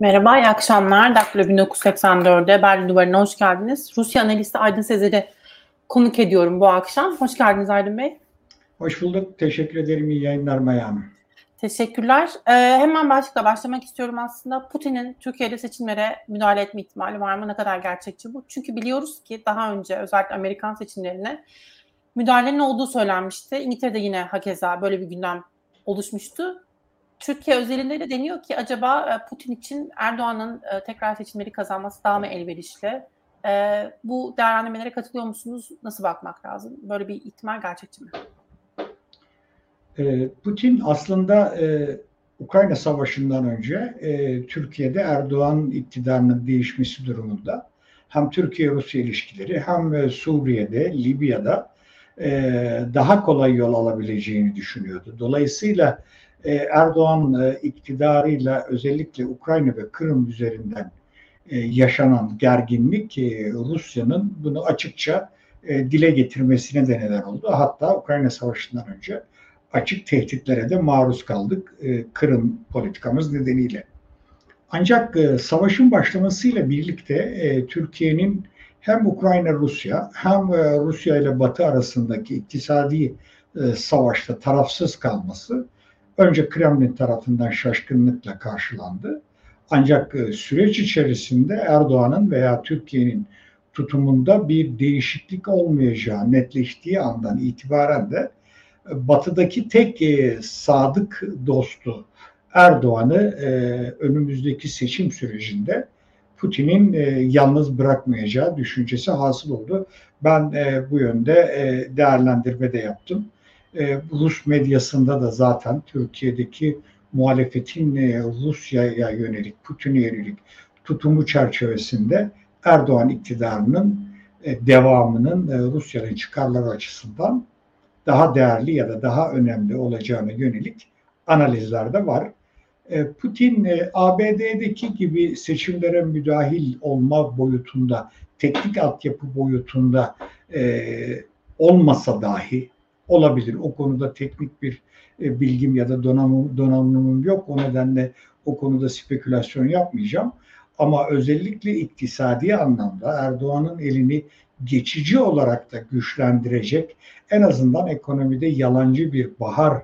Merhaba, iyi akşamlar. Daktilo 1984'de Berlin Duvarı'na hoş geldiniz. Rusya analisti Aydın Sezer'i konuk ediyorum bu akşam. Hoş geldiniz Aydın Bey. Hoş bulduk. Teşekkür ederim. İyi yayınlar Maya Hanım. Teşekkürler. Ee, hemen başlıkla başlamak istiyorum aslında. Putin'in Türkiye'de seçimlere müdahale etme ihtimali var mı? Ne kadar gerçekçi bu? Çünkü biliyoruz ki daha önce özellikle Amerikan seçimlerine müdahalenin olduğu söylenmişti. İngiltere'de yine hakeza böyle bir gündem oluşmuştu. Türkiye özelinde de deniyor ki acaba e, Putin için Erdoğan'ın e, tekrar seçimleri kazanması daha mı elverişli? E, bu değerlendirmelere katılıyor musunuz? Nasıl bakmak lazım? Böyle bir ihtimal gerçekçi mi? Putin aslında Ukrayna Savaşı'ndan önce Türkiye'de Erdoğan iktidarının değişmesi durumunda hem Türkiye-Rusya ilişkileri hem Suriye'de, Libya'da daha kolay yol alabileceğini düşünüyordu. Dolayısıyla e, Erdoğan e, iktidarıyla özellikle Ukrayna ve Kırım üzerinden e, yaşanan gerginlik Rusya'nın bunu açıkça dile getirmesine de neden oldu. Hatta Ukrayna Savaşı'ndan önce açık tehditlere de maruz kaldık Kırım politikamız nedeniyle. Ancak savaşın başlamasıyla birlikte Türkiye'nin hem Ukrayna-Rusya hem Rusya ile Batı arasındaki iktisadi savaşta tarafsız kalması önce Kremlin tarafından şaşkınlıkla karşılandı. Ancak e, süreç içerisinde Erdoğan'ın veya Türkiye'nin tutumunda bir değişiklik olmayacağı netleştiği andan itibaren de e, batıdaki tek e, sadık dostu Erdoğan'ı önümüzdeki seçim sürecinde Putin'in yalnız bırakmayacağı düşüncesi hasıl oldu. Ben bu yönde değerlendirme de yaptım. E, Rus medyasında da zaten Türkiye'deki muhalefetin e, Rusya'ya yönelik, Putin'e yönelik tutumu çerçevesinde Erdoğan iktidarının e, devamının Rusya'nın çıkarları açısından daha değerli ya da daha önemli olacağına yönelik analizler de var. Putin ABD'deki gibi seçimlere müdahil olma boyutunda, teknik altyapı boyutunda olmasa dahi olabilir. O konuda teknik bir e, bilgim ya da donanım, donanımım yok. O nedenle o konuda spekülasyon yapmayacağım. Ama özellikle iktisadi anlamda Erdoğan'ın elini geçici olarak da güçlendirecek, en azından ekonomide yalancı bir bahar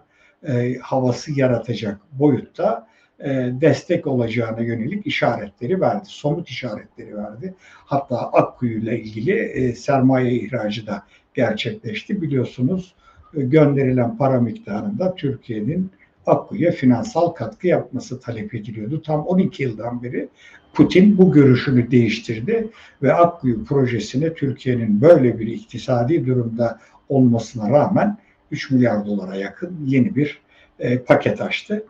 e, havası yaratacak boyutta e, destek olacağına yönelik işaretleri verdi. Somut işaretleri verdi. Hatta Akkuyu ile ilgili e, sermaye ihracı da gerçekleşti. Biliyorsunuz gönderilen para miktarında Türkiye'nin Akku'ya finansal katkı yapması talep ediliyordu. Tam 12 yıldan beri Putin bu görüşünü değiştirdi ve Akkuyu projesine Türkiye'nin böyle bir iktisadi durumda olmasına rağmen 3 milyar dolara yakın yeni bir e, paket açtı.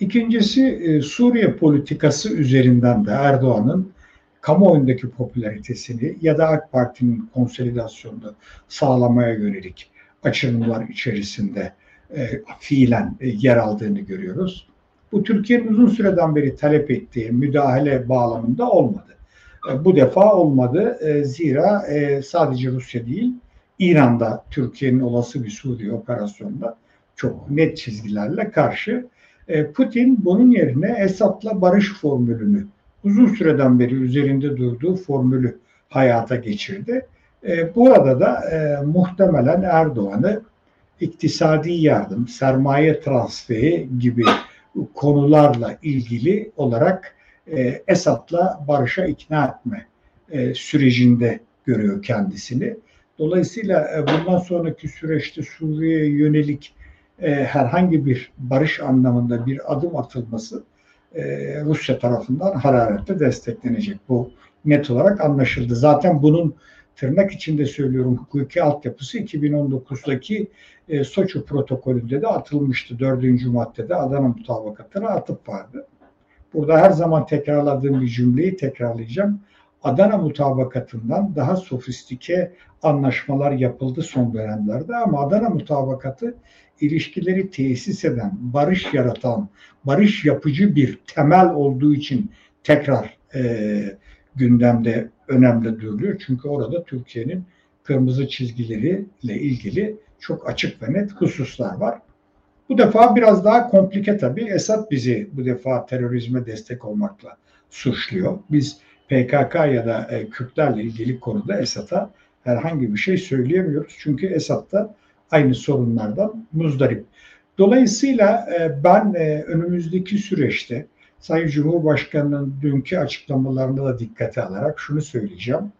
İkincisi e, Suriye politikası üzerinden de Erdoğan'ın kamuoyundaki popülaritesini ya da AK Parti'nin konsolidasyonunu sağlamaya yönelik açılımlar içerisinde e, fiilen e, yer aldığını görüyoruz. Bu Türkiye'nin uzun süreden beri talep ettiği müdahale bağlamında olmadı. E, bu defa olmadı. E, zira e, sadece Rusya değil, İran'da Türkiye'nin olası bir Suriye operasyonunda çok net çizgilerle karşı. E, Putin bunun yerine Esad'la barış formülünü uzun süreden beri üzerinde durduğu formülü hayata geçirdi e, burada da e, muhtemelen Erdoğan'ı iktisadi yardım, sermaye transferi gibi konularla ilgili olarak e, Esad'la barışa ikna etme e, sürecinde görüyor kendisini. Dolayısıyla e, bundan sonraki süreçte Suriye'ye yönelik e, herhangi bir barış anlamında bir adım atılması e, Rusya tarafından hararetle desteklenecek. Bu net olarak anlaşıldı. Zaten bunun tırnak içinde söylüyorum hukuki altyapısı 2019'daki e, Soçu protokolünde de atılmıştı. Dördüncü maddede Adana mutabakatına atıp vardı. Burada her zaman tekrarladığım bir cümleyi tekrarlayacağım. Adana mutabakatından daha sofistike anlaşmalar yapıldı son dönemlerde ama Adana mutabakatı ilişkileri tesis eden, barış yaratan, barış yapıcı bir temel olduğu için tekrar e, gündemde önemli duruluyor. Çünkü orada Türkiye'nin kırmızı çizgileriyle ilgili çok açık ve net hususlar var. Bu defa biraz daha komplike tabii. Esad bizi bu defa terörizme destek olmakla suçluyor. Biz PKK ya da e, Kürtlerle ilgili konuda Esad'a herhangi bir şey söyleyemiyoruz. Çünkü Esad da aynı sorunlardan muzdarip. Dolayısıyla e, ben e, önümüzdeki süreçte Sayın Cumhurbaşkanı'nın dünkü açıklamalarını da dikkate alarak şunu söyleyeceğim.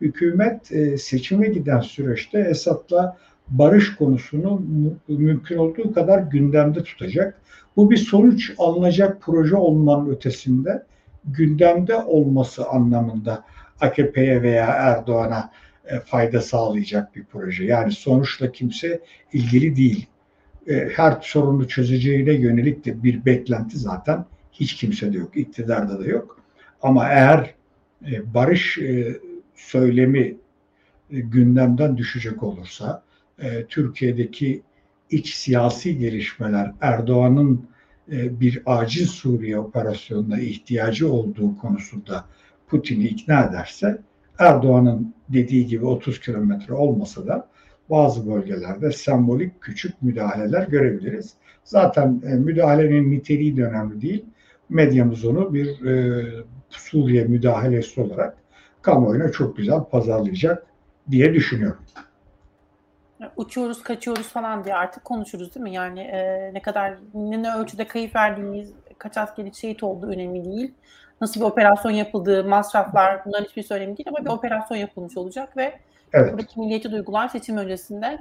Hükümet e, seçime giden süreçte Esad'la barış konusunu mümkün olduğu kadar gündemde tutacak. Bu bir sonuç alınacak proje olmanın ötesinde gündemde olması anlamında AKP'ye veya Erdoğan'a e, fayda sağlayacak bir proje. Yani sonuçla kimse ilgili değil. E, her sorunu çözeceğine yönelik de bir beklenti zaten hiç kimse de yok. iktidarda da yok. Ama eğer e, barış söylemi gündemden düşecek olursa Türkiye'deki iç siyasi gelişmeler Erdoğan'ın bir acil Suriye operasyonuna ihtiyacı olduğu konusunda Putin'i ikna ederse Erdoğan'ın dediği gibi 30 kilometre olmasa da bazı bölgelerde sembolik küçük müdahaleler görebiliriz. Zaten e, müdahalenin niteliği de önemli değil. Medyamız onu bir e, Suriye müdahalesi olarak kamuoyuna çok güzel pazarlayacak diye düşünüyorum. Uçuyoruz, kaçıyoruz falan diye artık konuşuruz değil mi? Yani e, ne kadar, ne ölçüde kayıp verdiğimiz, kaç askeri şehit olduğu önemli değil nasıl bir operasyon yapıldığı, masraflar bunların hiçbir önemli değil ama bir operasyon yapılmış olacak ve evet. buradaki milliyetçi duygular seçim öncesinde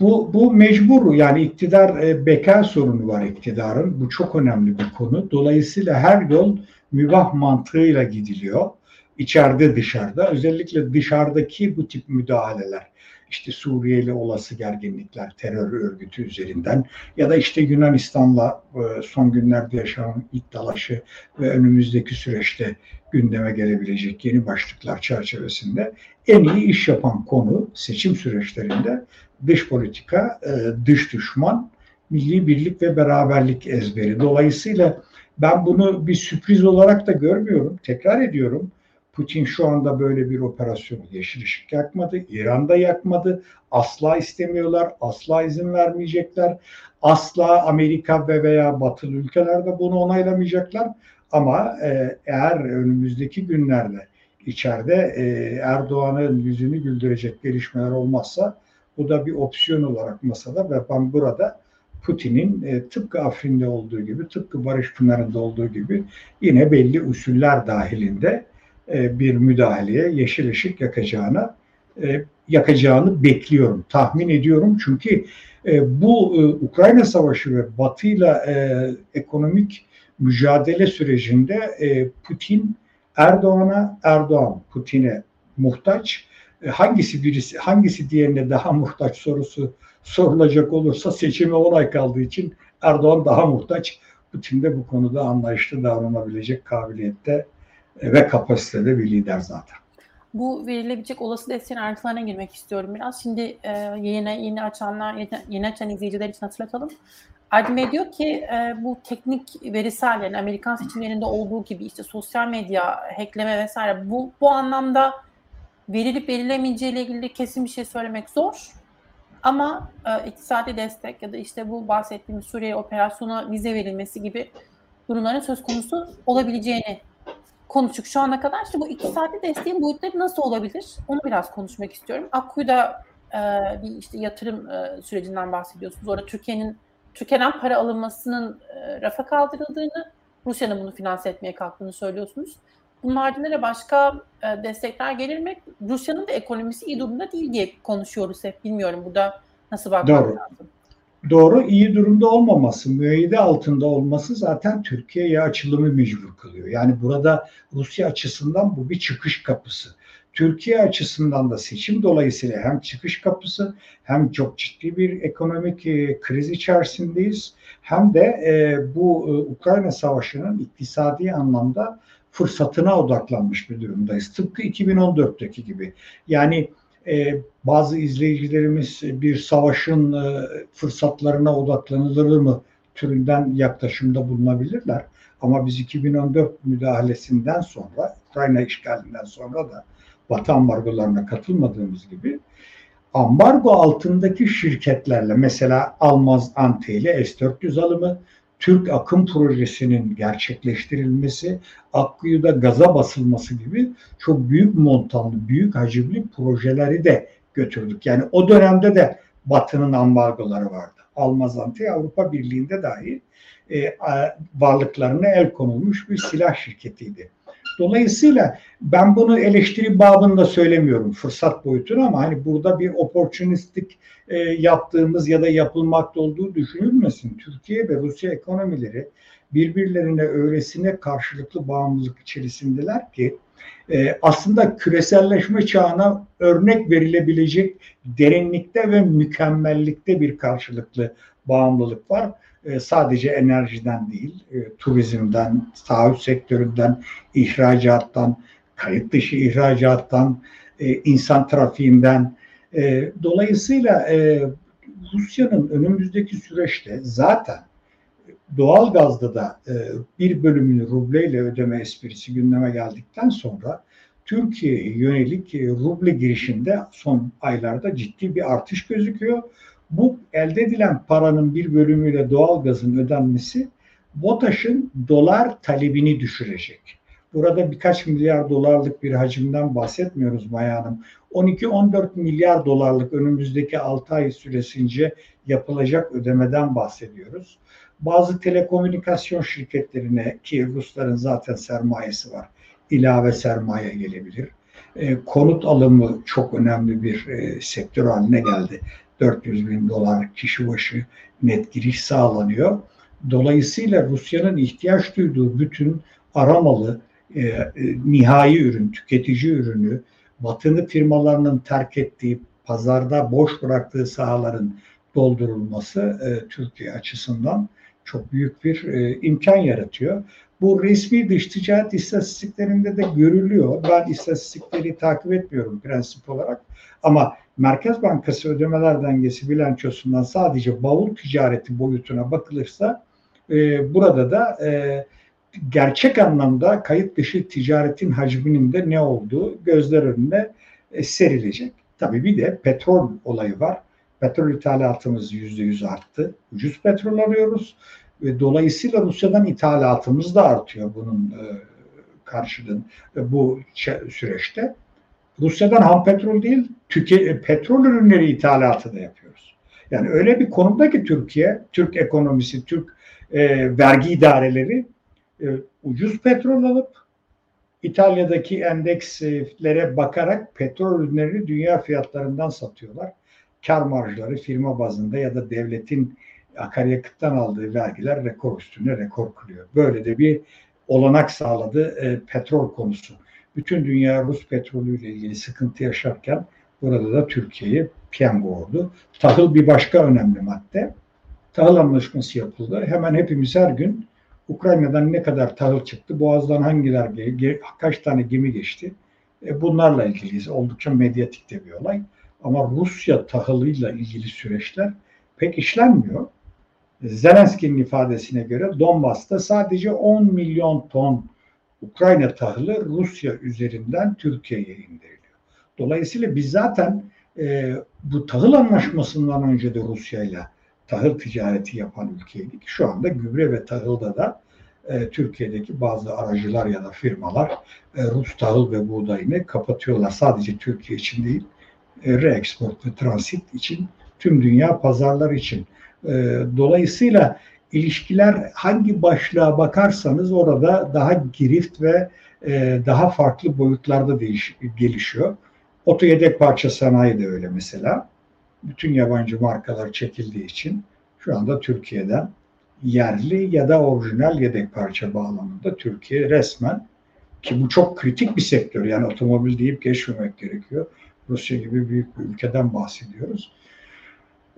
bu, bu mecbur yani iktidar e, bekar sorunu var iktidarın. Bu çok önemli bir konu. Dolayısıyla her yol mübah mantığıyla gidiliyor. İçeride dışarıda. Özellikle dışarıdaki bu tip müdahaleler işte Suriye ile olası gerginlikler terör örgütü üzerinden ya da işte Yunanistan'la e, son günlerde yaşanan iç dalaşı ve önümüzdeki süreçte gündeme gelebilecek yeni başlıklar çerçevesinde en iyi iş yapan konu seçim süreçlerinde dış politika, e, dış düşman, milli birlik ve beraberlik ezberi. Dolayısıyla ben bunu bir sürpriz olarak da görmüyorum. Tekrar ediyorum. Putin şu anda böyle bir operasyonu yeşil ışık yakmadı. İran'da yakmadı. Asla istemiyorlar. Asla izin vermeyecekler. Asla Amerika ve veya batılı ülkelerde bunu onaylamayacaklar. Ama e, eğer önümüzdeki günlerde içeride e, Erdoğan'ın yüzünü güldürecek gelişmeler olmazsa bu da bir opsiyon olarak masada ve ben burada Putin'in e, tıpkı Afrin'de olduğu gibi, tıpkı Barış Pınarı'nda olduğu gibi yine belli usuller dahilinde bir müdahaleye yeşil ışık yakacağına e, yakacağını bekliyorum, tahmin ediyorum. Çünkü e, bu Ukrayna Savaşı ve Batı ile ekonomik mücadele sürecinde Putin Erdoğan'a, Erdoğan Putin'e muhtaç. Hangisi birisi, hangisi diğerine daha muhtaç sorusu sorulacak olursa seçime 10 ay kaldığı için Erdoğan daha muhtaç. Putin de bu konuda anlayışlı davranabilecek kabiliyette ve kapasitede bir lider zaten. Bu verilebilecek olası desteğin ayrıntılarına girmek istiyorum biraz. Şimdi e, yeni, yeni açanlar, yeni, açan izleyiciler için hatırlatalım. Erdem diyor ki e, bu teknik verisel yani Amerikan seçimlerinde olduğu gibi işte sosyal medya, hackleme vesaire bu, bu anlamda verilip verilemeyeceği ile ilgili kesin bir şey söylemek zor. Ama e, iktisadi destek ya da işte bu bahsettiğimiz Suriye operasyona vize verilmesi gibi durumların söz konusu olabileceğini konuştuk şu ana kadar. İşte bu iktisadi desteğin boyutları nasıl olabilir? Onu biraz konuşmak istiyorum. Akkuyu'da e, bir işte yatırım e, sürecinden bahsediyorsunuz. Orada Türkiye'nin Türkiye'den para alınmasının e, rafa kaldırıldığını, Rusya'nın bunu finanse etmeye kalktığını söylüyorsunuz. Bunun haricinde başka e, destekler gelir mi? Rusya'nın da ekonomisi iyi durumda değil diye konuşuyoruz hep. Bilmiyorum burada nasıl bakmak Doğru. lazım doğru iyi durumda olmaması, müeyyide altında olması zaten Türkiye'ye açılımı mecbur kılıyor. Yani burada Rusya açısından bu bir çıkış kapısı. Türkiye açısından da seçim dolayısıyla hem çıkış kapısı hem çok ciddi bir ekonomik e, kriz içerisindeyiz. Hem de e, bu e, Ukrayna Savaşı'nın iktisadi anlamda fırsatına odaklanmış bir durumdayız. Tıpkı 2014'teki gibi. Yani e, bazı izleyicilerimiz bir savaşın e, fırsatlarına odaklanılır mı türünden yaklaşımda bulunabilirler. Ama biz 2014 müdahalesinden sonra, Ukrayna işgalinden sonra da Batı ambargolarına katılmadığımız gibi ambargo altındaki şirketlerle mesela Almaz Ante ile S-400 alımı, Türk Akım Projesi'nin gerçekleştirilmesi, Akkuyu'da gaza basılması gibi çok büyük montanlı, büyük hacimli projeleri de götürdük. Yani o dönemde de Batı'nın ambargoları vardı. Almazanti Avrupa Birliği'nde dahi e, varlıklarına el konulmuş bir silah şirketiydi. Dolayısıyla ben bunu eleştiri babında söylemiyorum fırsat boyutunu ama hani burada bir opportunistik e, yaptığımız ya da yapılmakta olduğu düşünülmesin. Türkiye ve Rusya ekonomileri birbirlerine öylesine karşılıklı bağımlılık içerisindeler ki e, aslında küreselleşme çağına örnek verilebilecek derinlikte ve mükemmellikte bir karşılıklı bağımlılık var. E, sadece enerjiden değil, e, turizmden, taahhüt sektöründen, ihracattan, kayıt dışı ihracattan, e, insan trafiğinden. Dolayısıyla Rusya'nın önümüzdeki süreçte zaten doğal gazda da bir bölümünü rubleyle ödeme esprisi gündeme geldikten sonra Türkiye'ye yönelik ruble girişinde son aylarda ciddi bir artış gözüküyor. Bu elde edilen paranın bir bölümüyle doğal gazın ödenmesi BOTAŞ'ın dolar talebini düşürecek. Burada birkaç milyar dolarlık bir hacimden bahsetmiyoruz Maya Hanım. 12-14 milyar dolarlık önümüzdeki 6 ay süresince yapılacak ödemeden bahsediyoruz. Bazı telekomünikasyon şirketlerine ki Rusların zaten sermayesi var ilave sermaye gelebilir. E, konut alımı çok önemli bir e, sektör haline geldi. 400 bin dolar kişi başı net giriş sağlanıyor. Dolayısıyla Rusya'nın ihtiyaç duyduğu bütün aramalı e, e, nihai ürün, tüketici ürünü, batılı firmalarının terk ettiği, pazarda boş bıraktığı sahaların doldurulması e, Türkiye açısından çok büyük bir e, imkan yaratıyor. Bu resmi dış ticaret istatistiklerinde de görülüyor. Ben istatistikleri takip etmiyorum prensip olarak. Ama Merkez Bankası ödemeler dengesi bilançosundan sadece bavul ticareti boyutuna bakılırsa e, burada da e, gerçek anlamda kayıt dışı ticaretin hacminin de ne olduğu gözler önüne e, serilecek. Tabii bir de petrol olayı var. Petrol ithalatımız yüzde yüz arttı. Ucuz petrol alıyoruz. Ve dolayısıyla Rusya'dan ithalatımız da artıyor bunun e, karşılığın e, bu süreçte. Rusya'dan ham petrol değil, tüke, e, petrol ürünleri ithalatı da yapıyoruz. Yani öyle bir konumda ki Türkiye, Türk ekonomisi, Türk e, vergi idareleri e, ucuz petrol alıp İtalya'daki endekslere bakarak petrol ürünlerini dünya fiyatlarından satıyorlar. Kar marjları firma bazında ya da devletin akaryakıttan aldığı vergiler rekor üstüne rekor kırıyor. Böyle de bir olanak sağladı e, petrol konusu. Bütün dünya Rus petrolüyle ilgili sıkıntı yaşarken burada da Türkiye'ye piyango oldu. Tahıl bir başka önemli madde. Tahıl anlaşması yapıldı. Hemen hepimiz her gün Ukrayna'dan ne kadar tahıl çıktı, Boğaz'dan hangiler, kaç tane gemi geçti. E, bunlarla ilgili oldukça medyatik de bir olay. Ama Rusya tahılıyla ilgili süreçler pek işlenmiyor. Zelenski'nin ifadesine göre Donbas'ta sadece 10 milyon ton Ukrayna tahılı Rusya üzerinden Türkiye'ye indiriliyor. Dolayısıyla biz zaten e, bu tahıl anlaşmasından önce de Rusya ile tahıl ticareti yapan ülkeydik. Şu anda gübre ve tahılda da e, Türkiye'deki bazı aracılar ya da firmalar e, Rus tahıl ve buğdayını kapatıyorlar. Sadece Türkiye için değil, e, reeksport ve transit için, tüm dünya pazarlar için. E, dolayısıyla ilişkiler hangi başlığa bakarsanız orada daha girift ve e, daha farklı boyutlarda değiş, gelişiyor. Oto yedek parça sanayi de öyle mesela. Bütün yabancı markalar çekildiği için şu anda Türkiye'den yerli ya da orijinal yedek parça bağlamında Türkiye resmen ki bu çok kritik bir sektör yani otomobil deyip geçmemek gerekiyor. Rusya gibi büyük bir ülkeden bahsediyoruz.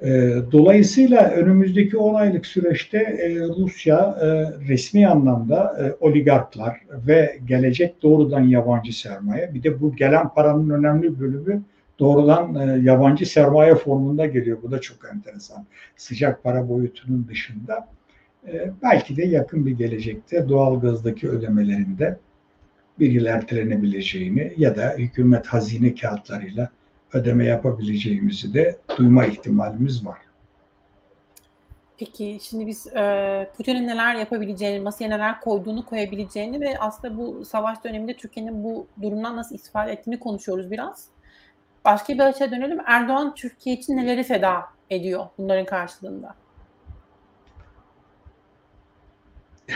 Ee, dolayısıyla önümüzdeki 10 aylık süreçte e, Rusya e, resmi anlamda e, oligarklar ve gelecek doğrudan yabancı sermaye bir de bu gelen paranın önemli bölümü doğrudan yabancı sermaye formunda geliyor. Bu da çok enteresan. Sıcak para boyutunun dışında belki de yakın bir gelecekte doğal gazdaki ödemelerinde bir yıl ertelenebileceğini ya da hükümet hazine kağıtlarıyla ödeme yapabileceğimizi de duyma ihtimalimiz var. Peki şimdi biz e, Putin'in neler yapabileceğini, masaya neler koyduğunu koyabileceğini ve aslında bu savaş döneminde Türkiye'nin bu durumdan nasıl istifade ettiğini konuşuyoruz biraz. Başka bir açıya dönelim. Erdoğan Türkiye için neleri feda ediyor bunların karşılığında?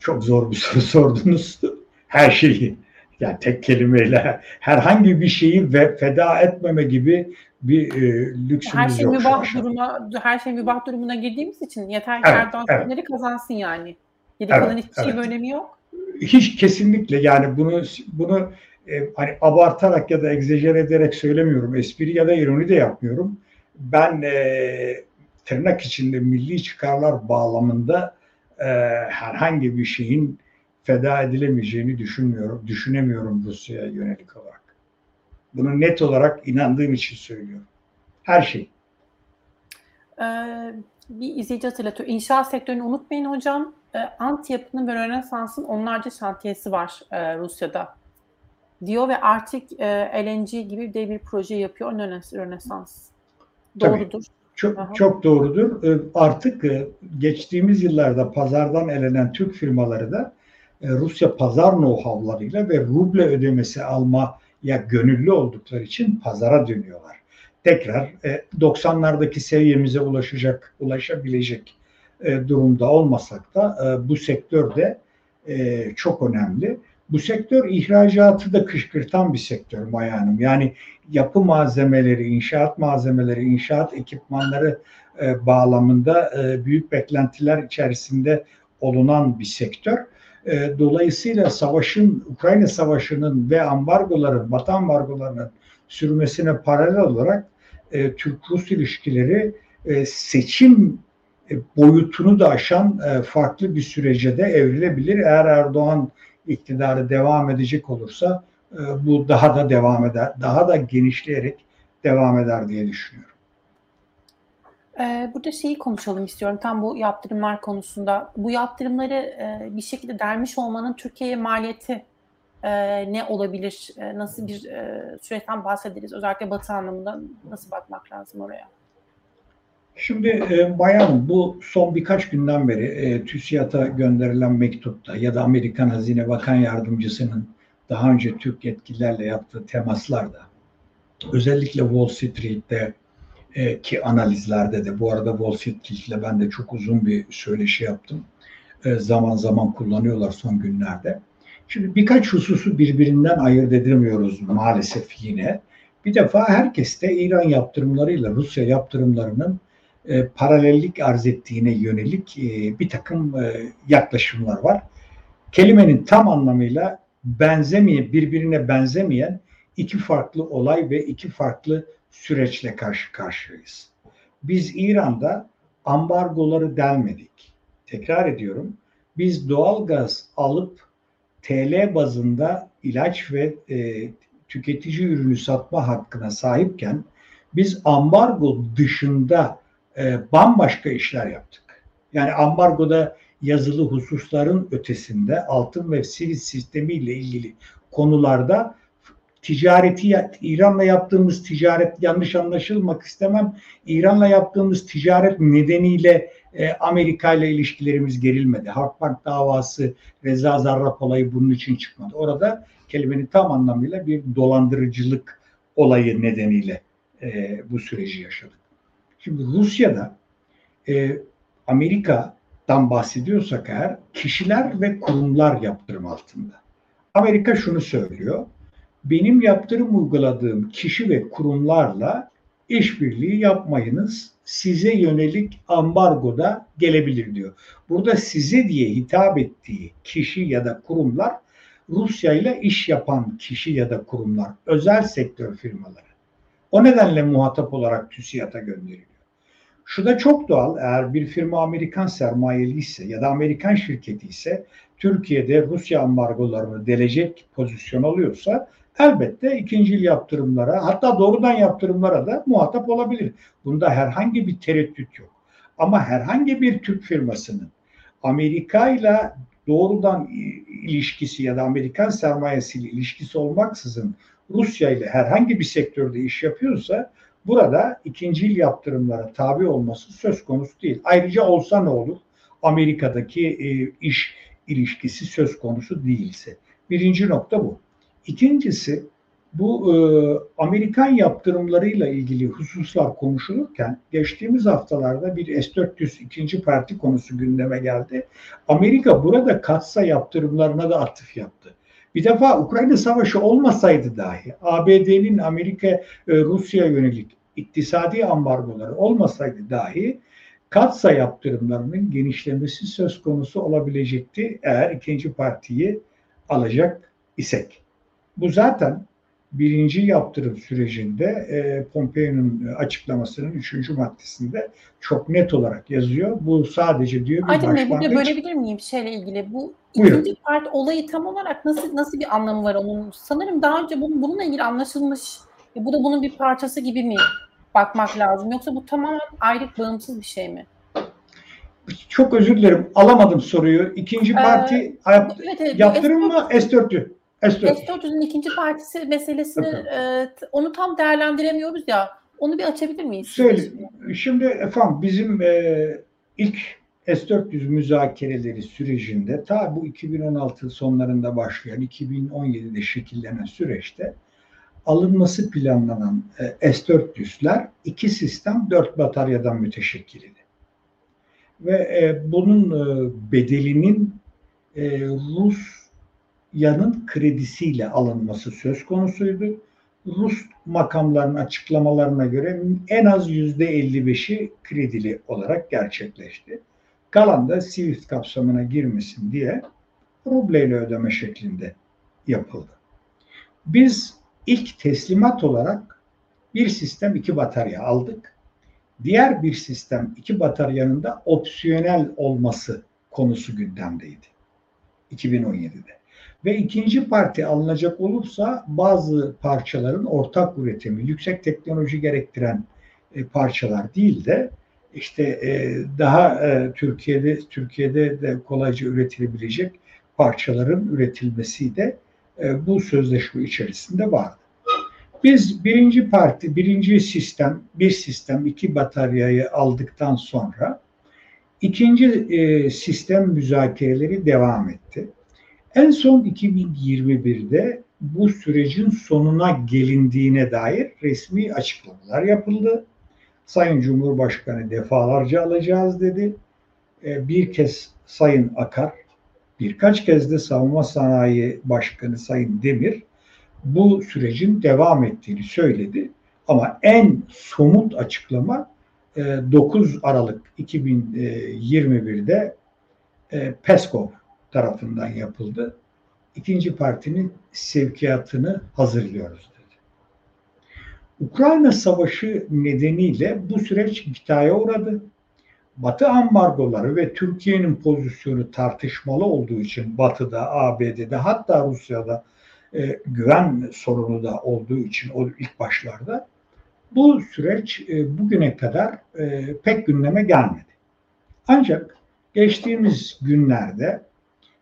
Çok zor bir soru sordunuz. Her şeyi yani tek kelimeyle herhangi bir şeyi ve feda etmeme gibi bir e, lüksümüz her şey yok. Mübah duruma, her şey mübah durumuna girdiğimiz için yeter ki evet, Erdoğan evet. kazansın yani. Geri evet, kalan hiçbir evet. şey önemi yok. Hiç kesinlikle yani bunu bunu e, hani abartarak ya da egzajer ederek söylemiyorum. Espri ya da ironi de yapmıyorum. Ben e, tırnak içinde milli çıkarlar bağlamında e, herhangi bir şeyin feda edilemeyeceğini düşünmüyorum, düşünemiyorum Rusya'ya yönelik olarak. Bunu net olarak inandığım için söylüyorum. Her şey. Ee, bir izleyici hatırlatıyor. İnşaat sektörünü unutmayın hocam. Ee, Ant yapının ve Rönesans'ın onlarca şantiyesi var e, Rusya'da diyor ve artık e, LNG gibi de bir proje yapıyor Rönesans. Doğrudur. Tabii. Çok, çok doğrudur. Artık e, geçtiğimiz yıllarda pazardan elenen Türk firmaları da e, Rusya pazar know-how'larıyla ve ruble ödemesi almaya gönüllü oldukları için pazara dönüyorlar. Tekrar 90'lardaki e, seviyemize ulaşacak, ulaşabilecek durumda olmasak da bu sektör de çok önemli. Bu sektör ihracatı da kışkırtan bir sektör Maya Hanım. Yani yapı malzemeleri, inşaat malzemeleri, inşaat ekipmanları e, bağlamında e, büyük beklentiler içerisinde olunan bir sektör. E, dolayısıyla savaşın, Ukrayna Savaşı'nın ve ambargoların, Batı ambargolarının sürmesine paralel olarak e, Türk-Rus ilişkileri e, seçim e, boyutunu da aşan e, farklı bir sürece de evrilebilir. Eğer Erdoğan iktidarı devam edecek olursa e, bu daha da devam eder, daha da genişleyerek devam eder diye düşünüyorum. E, burada şeyi konuşalım istiyorum tam bu yaptırımlar konusunda. Bu yaptırımları e, bir şekilde dermiş olmanın Türkiye'ye maliyeti ne olabilir? Nasıl bir süreçten bahsederiz? Özellikle batı anlamında nasıl bakmak lazım oraya? Şimdi e, bayan bu son birkaç günden beri e, TÜSİAD'a gönderilen mektupta ya da Amerikan Hazine Bakan Yardımcısının daha önce Türk yetkililerle yaptığı temaslarda özellikle Wall Street'te e, ki analizlerde de bu arada Wall Street'le ben de çok uzun bir söyleşi yaptım. E, zaman zaman kullanıyorlar son günlerde. Şimdi birkaç hususu birbirinden ayırt edemiyoruz maalesef yine. Bir defa herkes de İran yaptırımlarıyla Rusya yaptırımlarının e, paralellik arz ettiğine yönelik bir takım yaklaşımlar var. Kelimenin tam anlamıyla benzemeyen, birbirine benzemeyen iki farklı olay ve iki farklı süreçle karşı karşıyayız. Biz İran'da ambargoları delmedik. Tekrar ediyorum. Biz doğal gaz alıp TL bazında ilaç ve e, tüketici ürünü satma hakkına sahipken biz ambargo dışında e, bambaşka işler yaptık. Yani ambargoda yazılı hususların ötesinde altın ve sivil sistemiyle ilgili konularda ticareti İran'la yaptığımız ticaret yanlış anlaşılmak istemem. İran'la yaptığımız ticaret nedeniyle e, Amerika ile ilişkilerimiz gerilmedi. Halkbank davası Reza Zarrab olayı bunun için çıkmadı. Orada kelimenin tam anlamıyla bir dolandırıcılık olayı nedeniyle e, bu süreci yaşadık. Şimdi Rusya'da e, Amerika'dan bahsediyorsak eğer kişiler ve kurumlar yaptırım altında. Amerika şunu söylüyor. Benim yaptırım uyguladığım kişi ve kurumlarla işbirliği yapmayınız. Size yönelik ambargoda gelebilir diyor. Burada size diye hitap ettiği kişi ya da kurumlar Rusya ile iş yapan kişi ya da kurumlar, özel sektör firmaları. O nedenle muhatap olarak TÜSİAD'a gönderiliyor. Şu da çok doğal. Eğer bir firma Amerikan sermayeli ise ya da Amerikan şirketi ise Türkiye'de Rusya ambargolarını delecek pozisyon alıyorsa elbette ikincil yaptırımlara hatta doğrudan yaptırımlara da muhatap olabilir. Bunda herhangi bir tereddüt yok. Ama herhangi bir Türk firmasının Amerika ile doğrudan ilişkisi ya da Amerikan sermayesiyle ilişkisi olmaksızın Rusya ile herhangi bir sektörde iş yapıyorsa burada ikincil yaptırımlara tabi olması söz konusu değil. Ayrıca olsa ne olur? Amerika'daki e, iş ilişkisi söz konusu değilse. Birinci nokta bu. İkincisi bu e, Amerikan yaptırımlarıyla ilgili hususlar konuşulurken geçtiğimiz haftalarda bir S-400 ikinci parti konusu gündeme geldi. Amerika burada katsa yaptırımlarına da atıf yaptı. Bir defa Ukrayna Savaşı olmasaydı dahi ABD'nin Amerika e, Rusya yönelik iktisadi ambargoları olmasaydı dahi katsa yaptırımlarının genişlemesi söz konusu olabilecekti eğer ikinci partiyi alacak isek. Bu zaten birinci yaptırım sürecinde e, Pompeo'nun açıklamasının üçüncü maddesinde çok net olarak yazıyor. Bu sadece diyor bir Aydın Bey burada bölebilir miyim şeyle ilgili? Bu Buyurun. ikinci part olayı tam olarak nasıl nasıl bir anlamı var onun? Sanırım daha önce bunun, bununla ilgili anlaşılmış. E, bu da bunun bir parçası gibi mi bakmak lazım? Yoksa bu tamamen ayrı bağımsız bir şey mi? Çok özür dilerim. Alamadım soruyu. İkinci ee, parti ee, evet, evet, yaptırım mı S4'lü? S400'ün ikinci partisi meselesini e, onu tam değerlendiremiyoruz ya. Onu bir açabilir miyiz? Söyle. Şimdi efendim bizim e, ilk S-400 müzakereleri sürecinde ta bu 2016 sonlarında başlayan 2017'de şekillenen süreçte alınması planlanan e, S-400'ler iki sistem dört bataryadan müteşekkildi. Ve e, bunun e, bedelinin e, Rus yanın kredisiyle alınması söz konusuydu. Rus makamların açıklamalarına göre en az yüzde 55'i kredili olarak gerçekleşti. Kalan da SWIFT kapsamına girmesin diye rubleyle ödeme şeklinde yapıldı. Biz ilk teslimat olarak bir sistem iki batarya aldık. Diğer bir sistem iki bataryanın da opsiyonel olması konusu gündemdeydi 2017'de. Ve ikinci parti alınacak olursa bazı parçaların ortak üretimi, yüksek teknoloji gerektiren e, parçalar değil de işte e, daha e, Türkiye'de Türkiye'de de kolayca üretilebilecek parçaların üretilmesi de e, bu sözleşme içerisinde vardı. Biz birinci parti, birinci sistem, bir sistem, iki bataryayı aldıktan sonra ikinci e, sistem müzakereleri devam etti. En son 2021'de bu sürecin sonuna gelindiğine dair resmi açıklamalar yapıldı. Sayın Cumhurbaşkanı defalarca alacağız dedi. E, bir kez Sayın Akar, birkaç kez de Savunma Sanayi Başkanı Sayın Demir bu sürecin devam ettiğini söyledi. Ama en somut açıklama 9 e, Aralık 2021'de e, Peskov tarafından yapıldı. İkinci partinin sevkiyatını hazırlıyoruz dedi. Ukrayna Savaşı nedeniyle bu süreç iptaya uğradı. Batı ambargoları ve Türkiye'nin pozisyonu tartışmalı olduğu için Batı'da, ABD'de hatta Rusya'da e, güven sorunu da olduğu için o ilk başlarda bu süreç e, bugüne kadar e, pek gündeme gelmedi. Ancak geçtiğimiz günlerde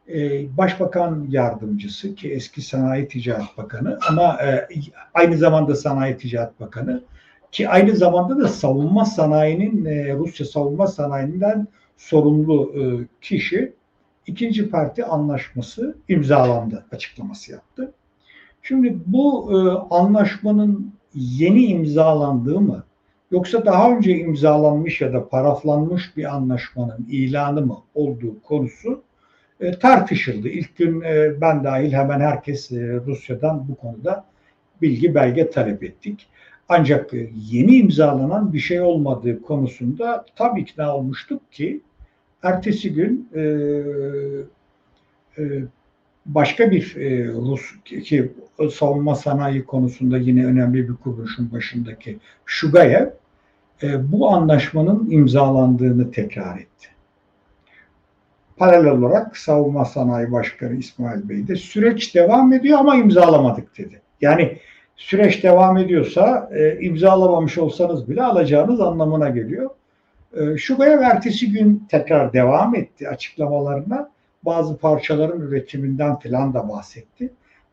e, Başbakan Yardımcısı ki eski Sanayi Ticaret Bakanı ama e, aynı zamanda Sanayi Ticaret Bakanı ki aynı zamanda da savunma sanayinin e, Rusya savunma sanayinden sorumlu kişi ikinci parti anlaşması imzalandı açıklaması yaptı. Şimdi bu anlaşmanın yeni imzalandığı mı yoksa daha önce imzalanmış ya da paraflanmış bir anlaşmanın ilanı mı olduğu konusu e, tartışıldı. İlk gün e, ben dahil hemen herkes e, Rusya'dan bu konuda bilgi belge talep ettik. Ancak e, yeni imzalanan bir şey olmadığı konusunda tam ikna olmuştuk ki ertesi gün başka bir Rus ki savunma sanayi konusunda yine önemli bir kuruluşun başındaki Şugayev bu anlaşmanın imzalandığını tekrar etti. Paralel olarak Savunma Sanayi Başkanı İsmail Bey de süreç devam ediyor ama imzalamadık dedi. Yani süreç devam ediyorsa e, imzalamamış olsanız bile alacağınız anlamına geliyor. E, Şuba'ya ertesi gün tekrar devam etti açıklamalarına. Bazı parçaların üretiminden falan da bahsetti.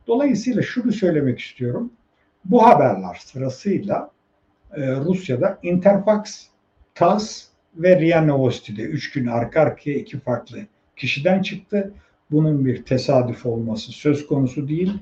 Dolayısıyla şunu söylemek istiyorum. Bu haberler sırasıyla e, Rusya'da Interfax, TASS ve RIA Novosti'de üç gün arka arkaya iki farklı kişiden çıktı. Bunun bir tesadüf olması söz konusu değil.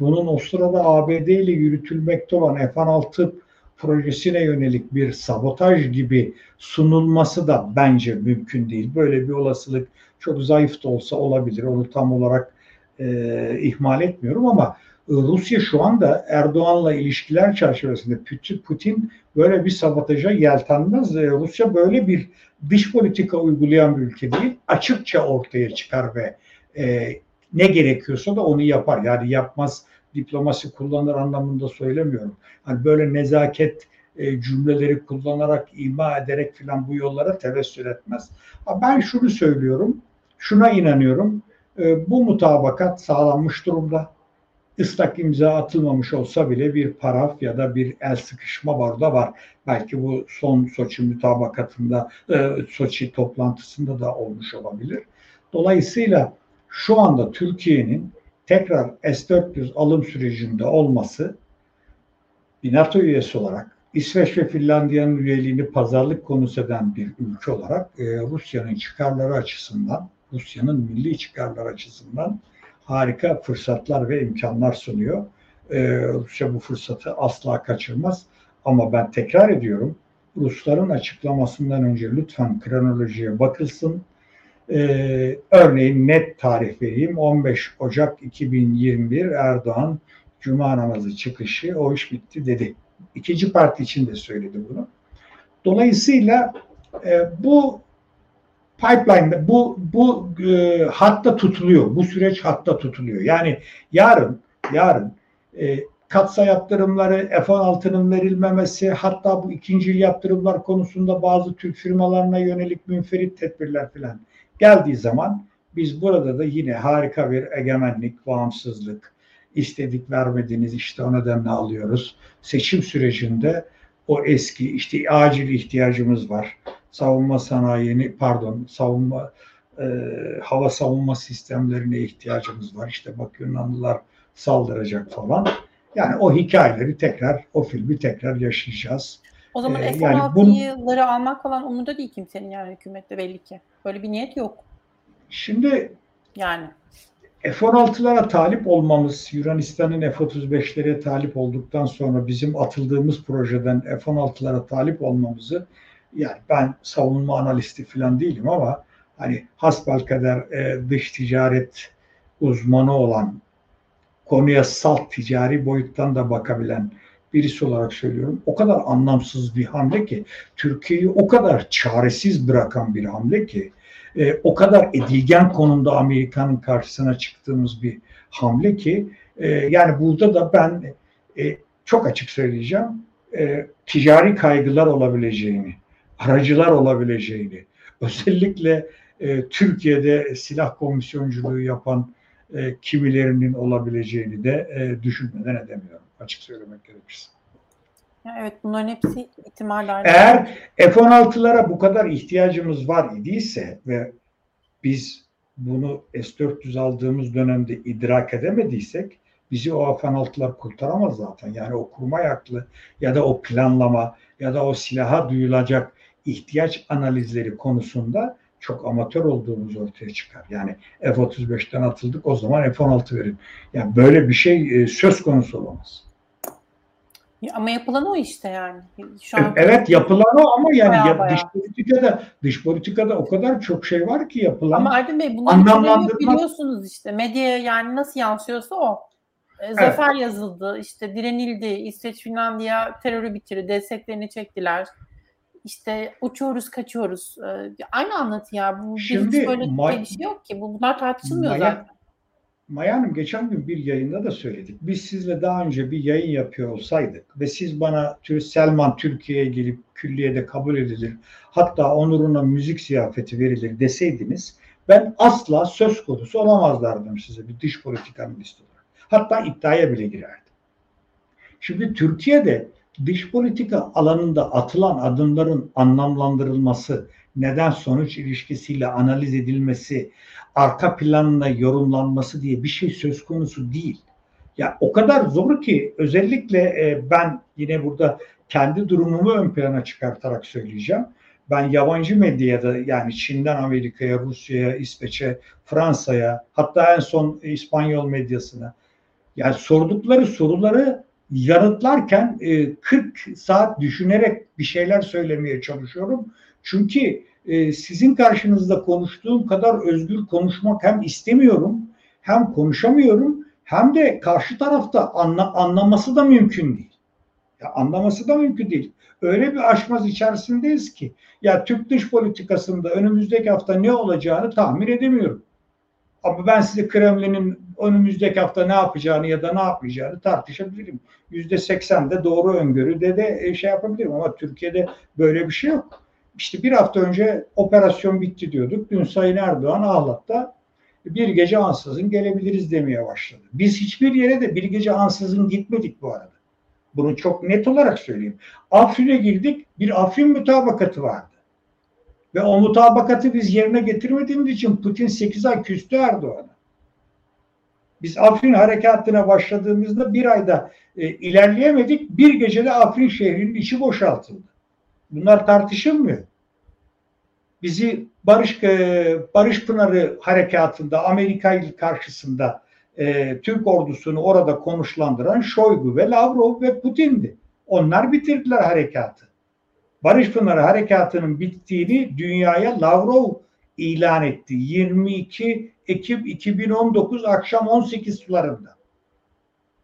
Bunun o sırada ABD ile yürütülmekte olan F-16 projesine yönelik bir sabotaj gibi sunulması da bence mümkün değil. Böyle bir olasılık çok zayıf da olsa olabilir. Onu tam olarak e, ihmal etmiyorum ama Rusya şu anda Erdoğan'la ilişkiler çerçevesinde Putin böyle bir sabotaja yeltenmez. E, Rusya böyle bir dış politika uygulayan bir ülke değil. Açıkça ortaya çıkar ve e, ne gerekiyorsa da onu yapar. Yani yapmaz diplomasi kullanır anlamında söylemiyorum. Hani böyle nezaket e, cümleleri kullanarak, ima ederek filan bu yollara tevessül etmez. Ben şunu söylüyorum, şuna inanıyorum. E, bu mutabakat sağlanmış durumda. Islak imza atılmamış olsa bile bir paraf ya da bir el sıkışma orada var. Belki bu son Soçi mutabakatında, e, Soçi toplantısında da olmuş olabilir. Dolayısıyla şu anda Türkiye'nin tekrar S-400 alım sürecinde olması bir NATO üyesi olarak İsveç ve Finlandiya'nın üyeliğini pazarlık konusu eden bir ülke olarak e, Rusya'nın çıkarları açısından, Rusya'nın milli çıkarları açısından harika fırsatlar ve imkanlar sunuyor. E, Rusya bu fırsatı asla kaçırmaz. Ama ben tekrar ediyorum, Rusların açıklamasından önce lütfen kronolojiye bakılsın ee, örneğin net tarih vereyim. 15 Ocak 2021 Erdoğan Cuma namazı çıkışı o iş bitti dedi. İkinci parti için de söyledi bunu. Dolayısıyla e, bu pipeline'da bu bu e, hatta tutuluyor. Bu süreç hatta tutuluyor. Yani yarın yarın e, katsa yaptırımları, F-16'nın verilmemesi, hatta bu ikinci yaptırımlar konusunda bazı Türk firmalarına yönelik münferit tedbirler filan geldiği zaman biz burada da yine harika bir egemenlik, bağımsızlık, istedik vermediğiniz işte o nedenle alıyoruz. Seçim sürecinde o eski işte acil ihtiyacımız var. Savunma sanayini pardon savunma e, hava savunma sistemlerine ihtiyacımız var. İşte bak Yunanlılar saldıracak falan. Yani o hikayeleri tekrar, o filmi tekrar yaşayacağız. O zaman ee, F-16'ları yani almak falan umurda değil kimsenin yani hükümette belli ki. Böyle bir niyet yok. Şimdi yani F-16'lara talip olmamız, Yunanistan'ın F-35'lere talip olduktan sonra bizim atıldığımız projeden F-16'lara talip olmamızı yani ben savunma analisti falan değilim ama hani hasbelkader e, dış ticaret uzmanı olan konuya salt ticari boyuttan da bakabilen birisi olarak söylüyorum. O kadar anlamsız bir hamle ki Türkiye'yi o kadar çaresiz bırakan bir hamle ki e, o kadar edilgen konumda Amerika'nın karşısına çıktığımız bir hamle ki e, yani burada da ben e, çok açık söyleyeceğim e, ticari kaygılar olabileceğini, aracılar olabileceğini, özellikle e, Türkiye'de silah komisyonculuğu yapan e, kimilerinin olabileceğini de e, düşünmeden edemiyorum açık söylemek gerekirse. Evet bunların hepsi ihtimaller. Eğer F-16'lara bu kadar ihtiyacımız var idiyse ve biz bunu S-400 aldığımız dönemde idrak edemediysek bizi o F-16'lar kurtaramaz zaten. Yani o kurma yaklı ya da o planlama ya da o silaha duyulacak ihtiyaç analizleri konusunda çok amatör olduğumuz ortaya çıkar. Yani F-35'ten atıldık o zaman F-16 verin. Yani böyle bir şey e, söz konusu olamaz. Ama yapılan o işte yani. Şu an evet yapılan o ama yani bayağı, bayağı. dış politikada dış politikada o kadar çok şey var ki yapılan. Ama Erdem Bey bunları biliyorsunuz işte. Medya yani nasıl yansıyorsa o. E, zafer evet. yazıldı, işte direnildi, İsveç, Finlandiya terörü bitirdi, desteklerini çektiler. İşte uçuyoruz, kaçıyoruz. E, aynı anlatı ya. Bu Şimdi, böyle ma- bir şey yok ki. Bunlar tartışılmıyor Maya, zaten. Maya Hanım geçen gün bir yayında da söyledik. Biz sizle daha önce bir yayın yapıyor olsaydık ve siz bana Selman Türkiye'ye gelip külliyede kabul edilir hatta onuruna müzik ziyafeti verilir deseydiniz ben asla söz konusu olamazlardım size bir dış politika analisti olarak. Hatta iddiaya bile girerdim. Şimdi Türkiye'de dış politika alanında atılan adımların anlamlandırılması, neden sonuç ilişkisiyle analiz edilmesi, arka planla yorumlanması diye bir şey söz konusu değil. Ya o kadar zor ki özellikle e, ben yine burada kendi durumumu ön plana çıkartarak söyleyeceğim. Ben yabancı medyada yani Çin'den Amerika'ya, Rusya'ya, İsveç'e, Fransa'ya hatta en son İspanyol medyasına yani sordukları soruları yanıtlarken 40 e, saat düşünerek bir şeyler söylemeye çalışıyorum. Çünkü e, sizin karşınızda konuştuğum kadar özgür konuşmak hem istemiyorum hem konuşamıyorum hem de karşı tarafta anla, anlaması da mümkün değil. Ya anlaması da mümkün değil. Öyle bir aşmaz içerisindeyiz ki ya Türk dış politikasında önümüzdeki hafta ne olacağını tahmin edemiyorum. Ama ben size Kremlin'in önümüzdeki hafta ne yapacağını ya da ne yapmayacağını tartışabilirim. Yüzde seksen de doğru öngörüde de e, şey yapabilirim ama Türkiye'de böyle bir şey yok. İşte bir hafta önce operasyon bitti diyorduk. Dün Sayın Erdoğan Ahlat'ta bir gece ansızın gelebiliriz demeye başladı. Biz hiçbir yere de bir gece ansızın gitmedik bu arada. Bunu çok net olarak söyleyeyim. Afrin'e girdik, bir Afrin mutabakatı vardı. Ve o mutabakatı biz yerine getirmediğimiz için Putin 8 ay küstü Erdoğan'a. Biz Afrin harekatına başladığımızda bir ayda e, ilerleyemedik. Bir gecede Afrin şehrinin içi boşaltıldı. Bunlar tartışılmıyor. Bizi Barış e, Barış Pınarı harekatında Amerika karşısında e, Türk ordusunu orada konuşlandıran Şoygu ve Lavrov ve Putin'di. Onlar bitirdiler harekatı. Barış Pınarı harekatının bittiğini dünyaya Lavrov ilan etti. 22 Ekim 2019 akşam 18 sularında.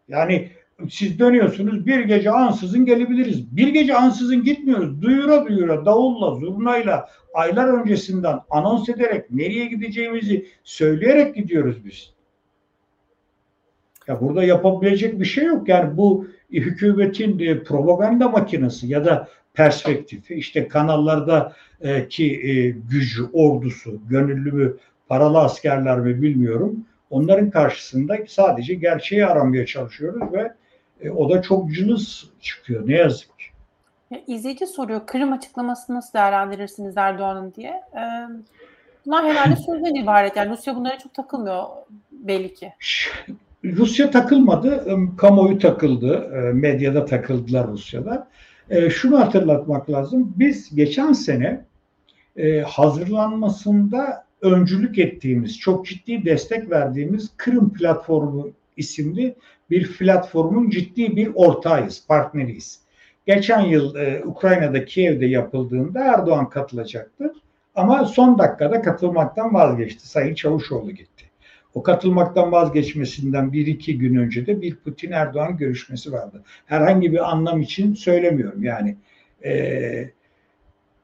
Yani siz dönüyorsunuz bir gece ansızın gelebiliriz. Bir gece ansızın gitmiyoruz. Duyura duyura davulla zurnayla aylar öncesinden anons ederek nereye gideceğimizi söyleyerek gidiyoruz biz. Ya burada yapabilecek bir şey yok. Yani bu hükümetin e, propaganda makinesi ya da perspektifi işte kanallarda ki e, gücü, ordusu, gönüllü mü, paralı askerler mi bilmiyorum. Onların karşısında sadece gerçeği aramaya çalışıyoruz ve e, o da çok cılız çıkıyor ne yazık ki. Ya, izleyici soruyor Kırım açıklamasını nasıl değerlendirirsiniz Erdoğan'ın diye. Ee, bunlar herhalde sözden ibaret. Yani Rusya bunlara çok takılmıyor belli ki. Rusya takılmadı, kamuoyu takıldı, medyada takıldılar Rusya'da. Şunu hatırlatmak lazım, biz geçen sene hazırlanmasında öncülük ettiğimiz, çok ciddi destek verdiğimiz Kırım Platformu isimli bir platformun ciddi bir ortağıyız, partneriyiz. Geçen yıl e, Ukrayna'da Kiev'de yapıldığında Erdoğan katılacaktı. Ama son dakikada katılmaktan vazgeçti. Sayın Çavuşoğlu gitti. O katılmaktan vazgeçmesinden bir iki gün önce de bir Putin-Erdoğan görüşmesi vardı. Herhangi bir anlam için söylemiyorum. Yani e,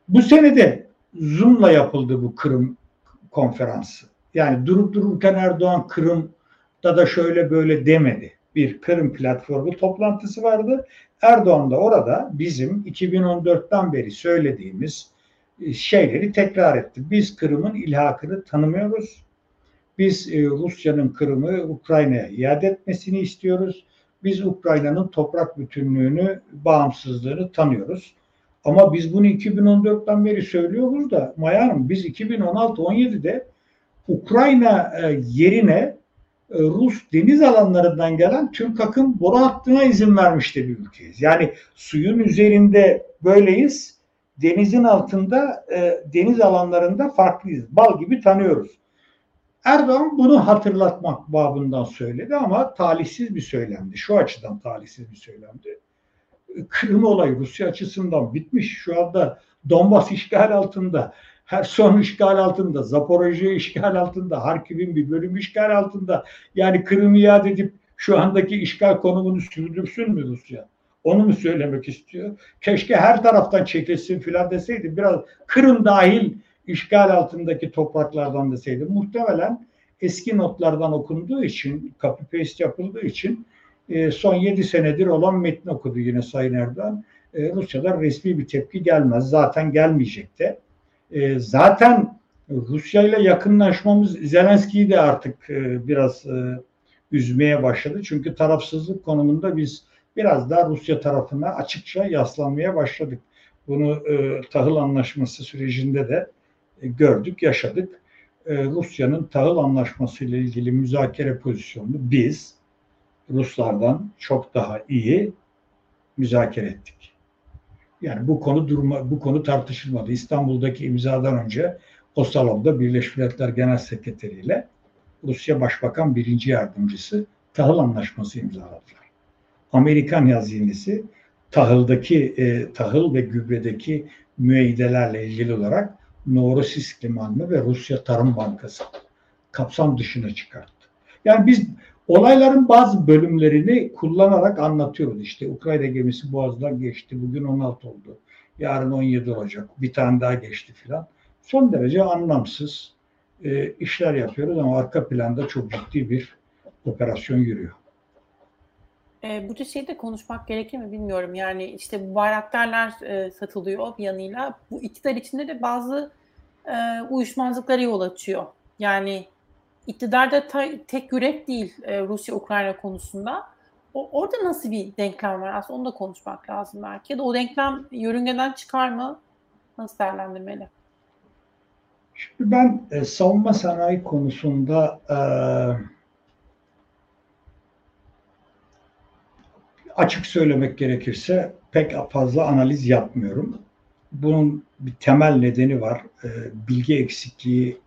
bu sene de Zoom'la yapıldı bu Kırım konferansı. Yani durup dururken Erdoğan Kırım'da da şöyle böyle demedi bir Kırım platformu toplantısı vardı. Erdoğan da orada bizim 2014'ten beri söylediğimiz e, şeyleri tekrar etti. Biz Kırım'ın ilhakını tanımıyoruz. Biz e, Rusya'nın Kırım'ı Ukrayna'ya iade etmesini istiyoruz. Biz Ukrayna'nın toprak bütünlüğünü, bağımsızlığını tanıyoruz. Ama biz bunu 2014'ten beri söylüyoruz da Maya Hanım biz 2016-17'de Ukrayna e, yerine e, Rus deniz alanlarından gelen Türk akım boru hattına izin vermişti bir ülkeyiz. Yani suyun üzerinde böyleyiz, denizin altında, deniz alanlarında farklıyız. Bal gibi tanıyoruz. Erdoğan bunu hatırlatmak babından söyledi ama talihsiz bir söylemdi. Şu açıdan talihsiz bir söylemdi. Kırım olayı Rusya açısından bitmiş. Şu anda Donbas işgal altında. Her son işgal altında, Zaporojye işgal altında, Harkiv'in bir bölümü işgal altında. Yani Kırım'ı iade edip şu andaki işgal konumunu sürdürsün mü Rusya? Onu mu söylemek istiyor? Keşke her taraftan çekilsin filan deseydi. Biraz Kırım dahil işgal altındaki topraklardan deseydi. Muhtemelen eski notlardan okunduğu için, copy paste yapıldığı için e, son 7 senedir olan metni okudu yine Sayın Erdoğan. E, Rusya'dan resmi bir tepki gelmez. Zaten gelmeyecek de. E, zaten Rusya ile yakınlaşmamız Zelenski'yi de artık e, biraz e, üzmeye başladı. Çünkü tarafsızlık konumunda biz biraz daha Rusya tarafına açıkça yaslanmaya başladık. Bunu e, tahıl anlaşması sürecinde de gördük, yaşadık. E, Rusya'nın tahıl anlaşması ile ilgili müzakere pozisyonunu biz Ruslardan çok daha iyi müzakere ettik. Yani bu konu durma, bu konu tartışılmadı. İstanbul'daki imzadan önce o salonda Birleşmiş Milletler Genel Sekreteri ile Rusya Başbakan Birinci Yardımcısı tahıl anlaşması imzaladılar. Amerikan hazinesi tahıldaki e, tahıl ve gübredeki müeyyidelerle ilgili olarak Novorossiysk Limanı ve Rusya Tarım Bankası kapsam dışına çıkarttı. Yani biz olayların bazı bölümlerini kullanarak anlatıyoruz. İşte Ukrayna gemisi Boğaz'dan geçti. Bugün 16 oldu. Yarın 17 olacak. Bir tane daha geçti filan. Son derece anlamsız e, işler yapıyoruz ama arka planda çok ciddi bir operasyon yürüyor. E, burada şey de konuşmak gerekir mi bilmiyorum. Yani işte bu bayraktarlar e, satılıyor bir yanıyla. Bu iktidar içinde de bazı e, uyuşmazlıklara yol açıyor. Yani iktidar da ta, tek yürek değil e, Rusya-Ukrayna konusunda. O, orada nasıl bir denklem var aslında onu da konuşmak lazım belki. Ya da o denklem yörüngeden çıkar mı? Nasıl değerlendirmeli? Şimdi ben e, savunma sanayi konusunda e, açık söylemek gerekirse pek fazla analiz yapmıyorum. Bunun bir temel nedeni var. E, bilgi eksikliği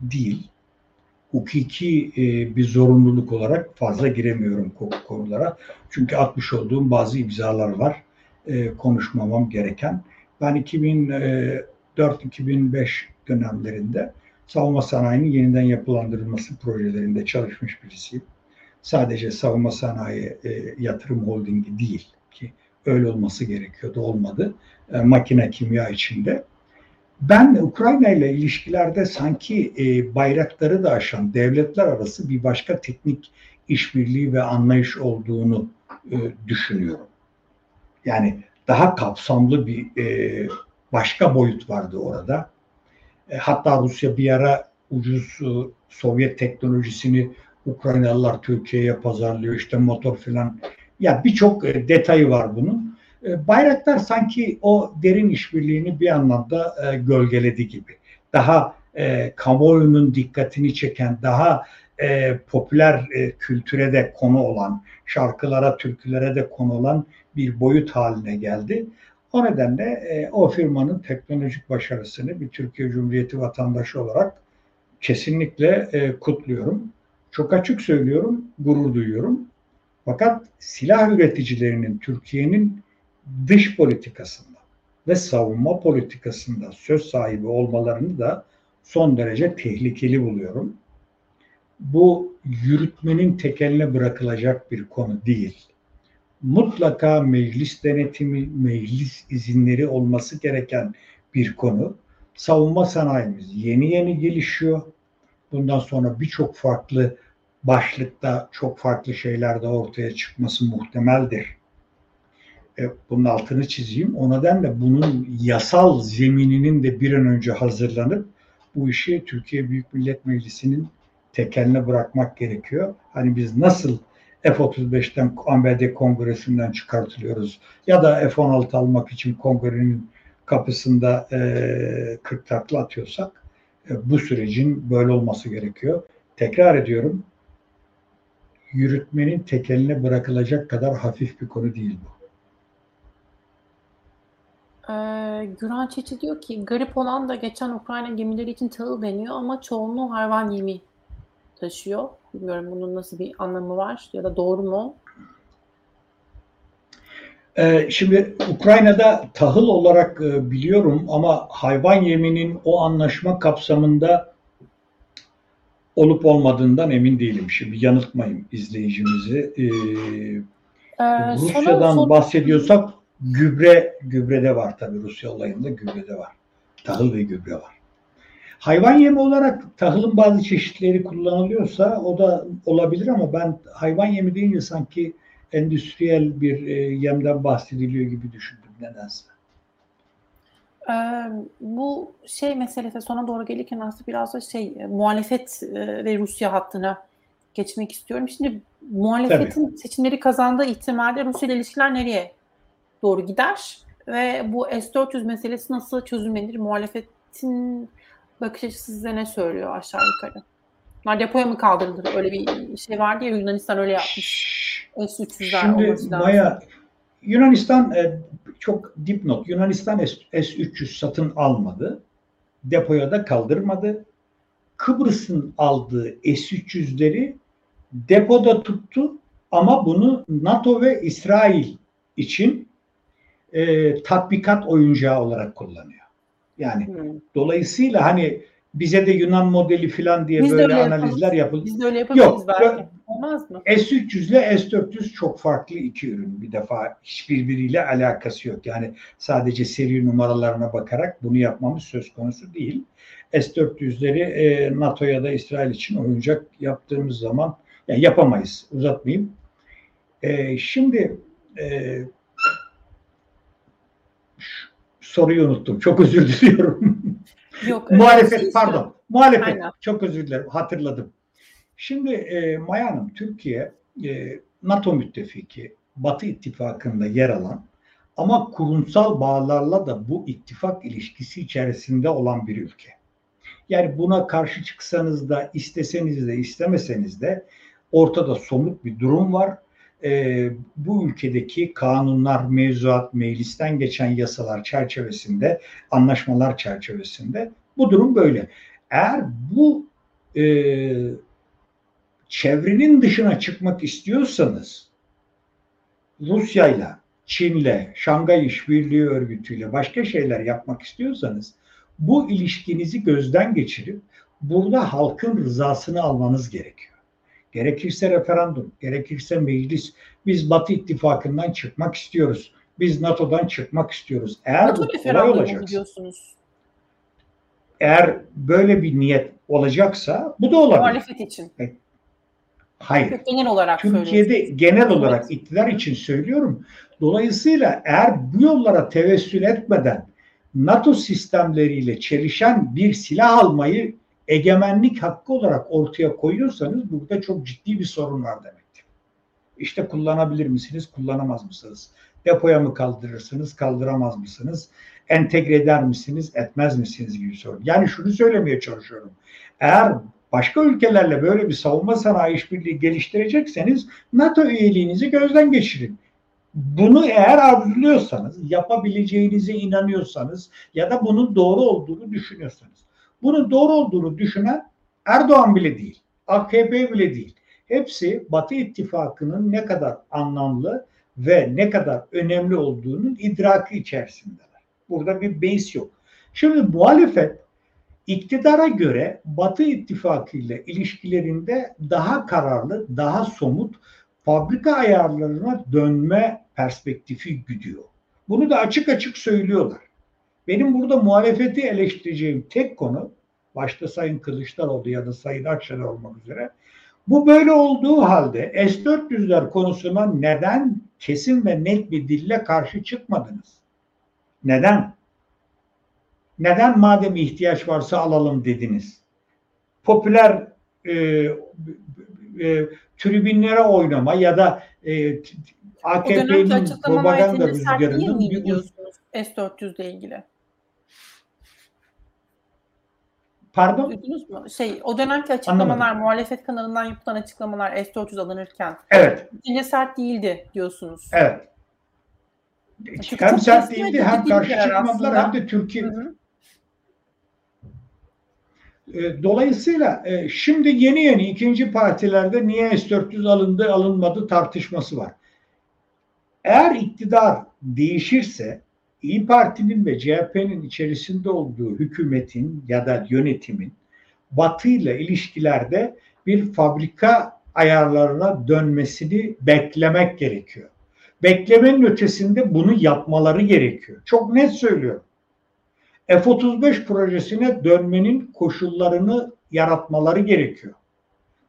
değil. Hukuki e, bir zorunluluk olarak fazla giremiyorum konulara. Çünkü atmış olduğum bazı imzalar var. E, konuşmamam gereken. Ben 2004-2005 dönemlerinde savunma sanayinin yeniden yapılandırılması projelerinde çalışmış birisiyim sadece savunma sanayi e, yatırım holdingi değil ki öyle olması gerekiyordu olmadı. E, makine kimya içinde. Ben Ukrayna ile ilişkilerde sanki e, bayrakları da aşan devletler arası bir başka teknik işbirliği ve anlayış olduğunu e, düşünüyorum. Yani daha kapsamlı bir e, başka boyut vardı orada. E, hatta Rusya bir ara ucuz e, Sovyet teknolojisini Ukraynalılar Türkiye'ye pazarlıyor işte motor filan. Ya birçok e, detayı var bunun. E, Bayraktar sanki o derin işbirliğini bir anlamda e, gölgeledi gibi. Daha e, kamuoyunun dikkatini çeken, daha e, popüler e, kültüre de konu olan, şarkılara, türkülere de konu olan bir boyut haline geldi. O nedenle e, o firmanın teknolojik başarısını bir Türkiye Cumhuriyeti vatandaşı olarak kesinlikle e, kutluyorum. Çok açık söylüyorum, gurur duyuyorum. Fakat silah üreticilerinin Türkiye'nin dış politikasında ve savunma politikasında söz sahibi olmalarını da son derece tehlikeli buluyorum. Bu yürütmenin tekeline bırakılacak bir konu değil. Mutlaka meclis denetimi, meclis izinleri olması gereken bir konu. Savunma sanayimiz yeni yeni gelişiyor bundan sonra birçok farklı başlıkta çok farklı şeyler de ortaya çıkması muhtemeldir. E, bunun altını çizeyim. O nedenle bunun yasal zemininin de bir an önce hazırlanıp bu işi Türkiye Büyük Millet Meclisi'nin tekeline bırakmak gerekiyor. Hani biz nasıl F-35'ten ABD kongresinden çıkartılıyoruz ya da F-16 almak için kongrenin kapısında e, 40 takla atıyorsak bu sürecin böyle olması gerekiyor. Tekrar ediyorum, yürütmenin tekeline bırakılacak kadar hafif bir konu değil bu. Ee, Güran Çeçi diyor ki garip olan da geçen Ukrayna gemileri için tahıl deniyor ama çoğunluğu hayvan yemi taşıyor. Bilmiyorum bunun nasıl bir anlamı var ya da doğru mu? Ee, şimdi Ukrayna'da tahıl olarak e, biliyorum ama hayvan yeminin o anlaşma kapsamında olup olmadığından emin değilim. Şimdi yanıltmayayım izleyicimizi. Ee, ee, Rusya'dan sonra... bahsediyorsak gübre gübrede var tabii Rusya olayında gübrede var. Tahıl ve gübre var. Hayvan yemi olarak tahılın bazı çeşitleri kullanılıyorsa o da olabilir ama ben hayvan yemi deyince sanki endüstriyel bir e, yemden bahsediliyor gibi düşündüm nedense. Ee, bu şey meselesi sona doğru gelirken aslında biraz da şey e, muhalefet e, ve Rusya hattına geçmek istiyorum. Şimdi muhalefetin Tabii. seçimleri kazandığı ihtimalle Rusya ile ilişkiler nereye doğru gider? Ve bu S-400 meselesi nasıl çözülmelidir? Muhalefetin bakış açısı size ne söylüyor aşağı yukarı? Bunlar depoya mı kaldırıldı? Öyle bir şey vardı ya Yunanistan öyle yapmış. S-300'ler Şimdi Maya Yunanistan e, çok dipnot. Yunanistan S-300 satın almadı. Depoya da kaldırmadı. Kıbrıs'ın aldığı S-300'leri depoda tuttu ama bunu NATO ve İsrail için e, tatbikat oyuncağı olarak kullanıyor. Yani hmm. dolayısıyla hani bize de Yunan modeli falan diye Biz böyle analizler yapıldı. Biz de öyle yapabiliriz Yok, belki. Olmaz mı? S300 ile S400 çok farklı iki ürün. Bir defa hiçbirbiriyle alakası yok. Yani sadece seri numaralarına bakarak bunu yapmamız söz konusu değil. S400'leri e, NATO ya da İsrail için oyuncak yaptığımız zaman yani yapamayız. Uzatmayayım. E, şimdi e, soruyu unuttum. Çok özür diliyorum. Yok, muhalefet şey pardon. Yok. Muhalefet. Aynen. Çok özür dilerim. Hatırladım. Şimdi e, Maya Hanım Türkiye e, NATO müttefiki Batı ittifakında yer alan ama kurumsal bağlarla da bu ittifak ilişkisi içerisinde olan bir ülke. Yani buna karşı çıksanız da isteseniz de istemeseniz de ortada somut bir durum var. E, bu ülkedeki kanunlar, mevzuat, meclisten geçen yasalar çerçevesinde, anlaşmalar çerçevesinde bu durum böyle. Eğer bu e, çevrenin dışına çıkmak istiyorsanız Rusya'yla, Çin'le, Şangay İşbirliği Örgütü'yle başka şeyler yapmak istiyorsanız bu ilişkinizi gözden geçirip burada halkın rızasını almanız gerekiyor. Gerekirse referandum, gerekirse meclis. Biz Batı ittifakından çıkmak istiyoruz. Biz NATO'dan çıkmak istiyoruz. Eğer NATO bu kolay olacaksa, eğer böyle bir niyet olacaksa bu da olabilir. Muhalefet için. E, hayır. Genel olarak Türkiye'de genel olarak evet. iktidar için söylüyorum. Dolayısıyla eğer bu yollara tevessül etmeden NATO sistemleriyle çelişen bir silah almayı egemenlik hakkı olarak ortaya koyuyorsanız burada çok ciddi bir sorun var demektir. İşte kullanabilir misiniz, kullanamaz mısınız? Depoya mı kaldırırsınız, kaldıramaz mısınız? Entegre eder misiniz, etmez misiniz gibi sorun. Yani şunu söylemeye çalışıyorum. Eğer başka ülkelerle böyle bir savunma sanayi işbirliği geliştirecekseniz NATO üyeliğinizi gözden geçirin. Bunu eğer arzuluyorsanız, yapabileceğinize inanıyorsanız ya da bunun doğru olduğunu düşünüyorsanız. Bunun doğru olduğunu düşünen Erdoğan bile değil, AKP bile değil. Hepsi Batı ittifakının ne kadar anlamlı ve ne kadar önemli olduğunun idraki içerisindeler. Burada bir beis yok. Şimdi muhalefet iktidara göre Batı ittifakı ile ilişkilerinde daha kararlı, daha somut fabrika ayarlarına dönme perspektifi güdüyor. Bunu da açık açık söylüyorlar. Benim burada muhalefeti eleştireceğim tek konu başta Sayın Kılıçdaroğlu ya da Sayın Akşener olmak üzere bu böyle olduğu halde S-400'ler konusuna neden kesin ve net bir dille karşı çıkmadınız? Neden? Neden madem ihtiyaç varsa alalım dediniz? Popüler e, e, tribünlere oynama ya da e, AKP'nin propaganda rüzgarının bir S-400 ile ilgili. Pardon? Duydunuz mu? Şey, o dönemki açıklamalar, Anlamadım. muhalefet kanalından yapılan açıklamalar S-400 alınırken evet. Yine sert değildi diyorsunuz. Evet. Çünkü hem sert değildi hem karşı çıkmadılar hem de Türkiye hı hı. E, dolayısıyla e, şimdi yeni yeni ikinci partilerde niye S-400 alındı alınmadı tartışması var. Eğer iktidar değişirse İyi Parti'nin ve CHP'nin içerisinde olduğu hükümetin ya da yönetimin Batı ile ilişkilerde bir fabrika ayarlarına dönmesini beklemek gerekiyor. Beklemenin ötesinde bunu yapmaları gerekiyor. Çok net söylüyorum. F-35 projesine dönmenin koşullarını yaratmaları gerekiyor.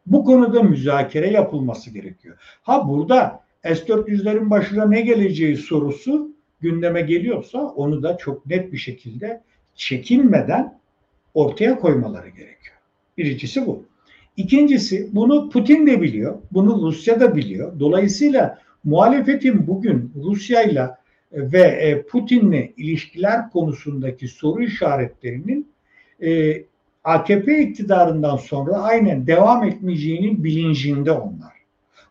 Bu konuda müzakere yapılması gerekiyor. Ha burada S-400'lerin başına ne geleceği sorusu gündeme geliyorsa onu da çok net bir şekilde çekinmeden ortaya koymaları gerekiyor. Birincisi bu. İkincisi bunu Putin de biliyor, bunu Rusya da biliyor. Dolayısıyla muhalefetin bugün Rusya ile ve e, Putin'le ilişkiler konusundaki soru işaretlerinin e, AKP iktidarından sonra aynen devam etmeyeceğinin bilincinde onlar.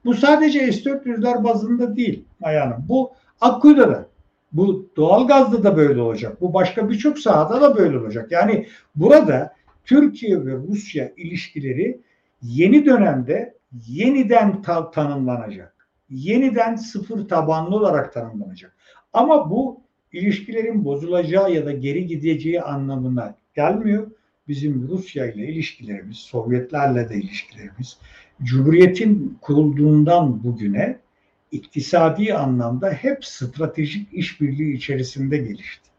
Bu sadece S-400'ler bazında değil Mayanım. Bu Akkuyu'da da. Bu doğalgazda da böyle olacak. Bu başka birçok sahada da böyle olacak. Yani burada Türkiye ve Rusya ilişkileri yeni dönemde yeniden ta- tanımlanacak. Yeniden sıfır tabanlı olarak tanımlanacak. Ama bu ilişkilerin bozulacağı ya da geri gideceği anlamına gelmiyor. Bizim Rusya ile ilişkilerimiz, Sovyetlerle de ilişkilerimiz, Cumhuriyet'in kurulduğundan bugüne iktisadi anlamda hep stratejik işbirliği içerisinde gelişti.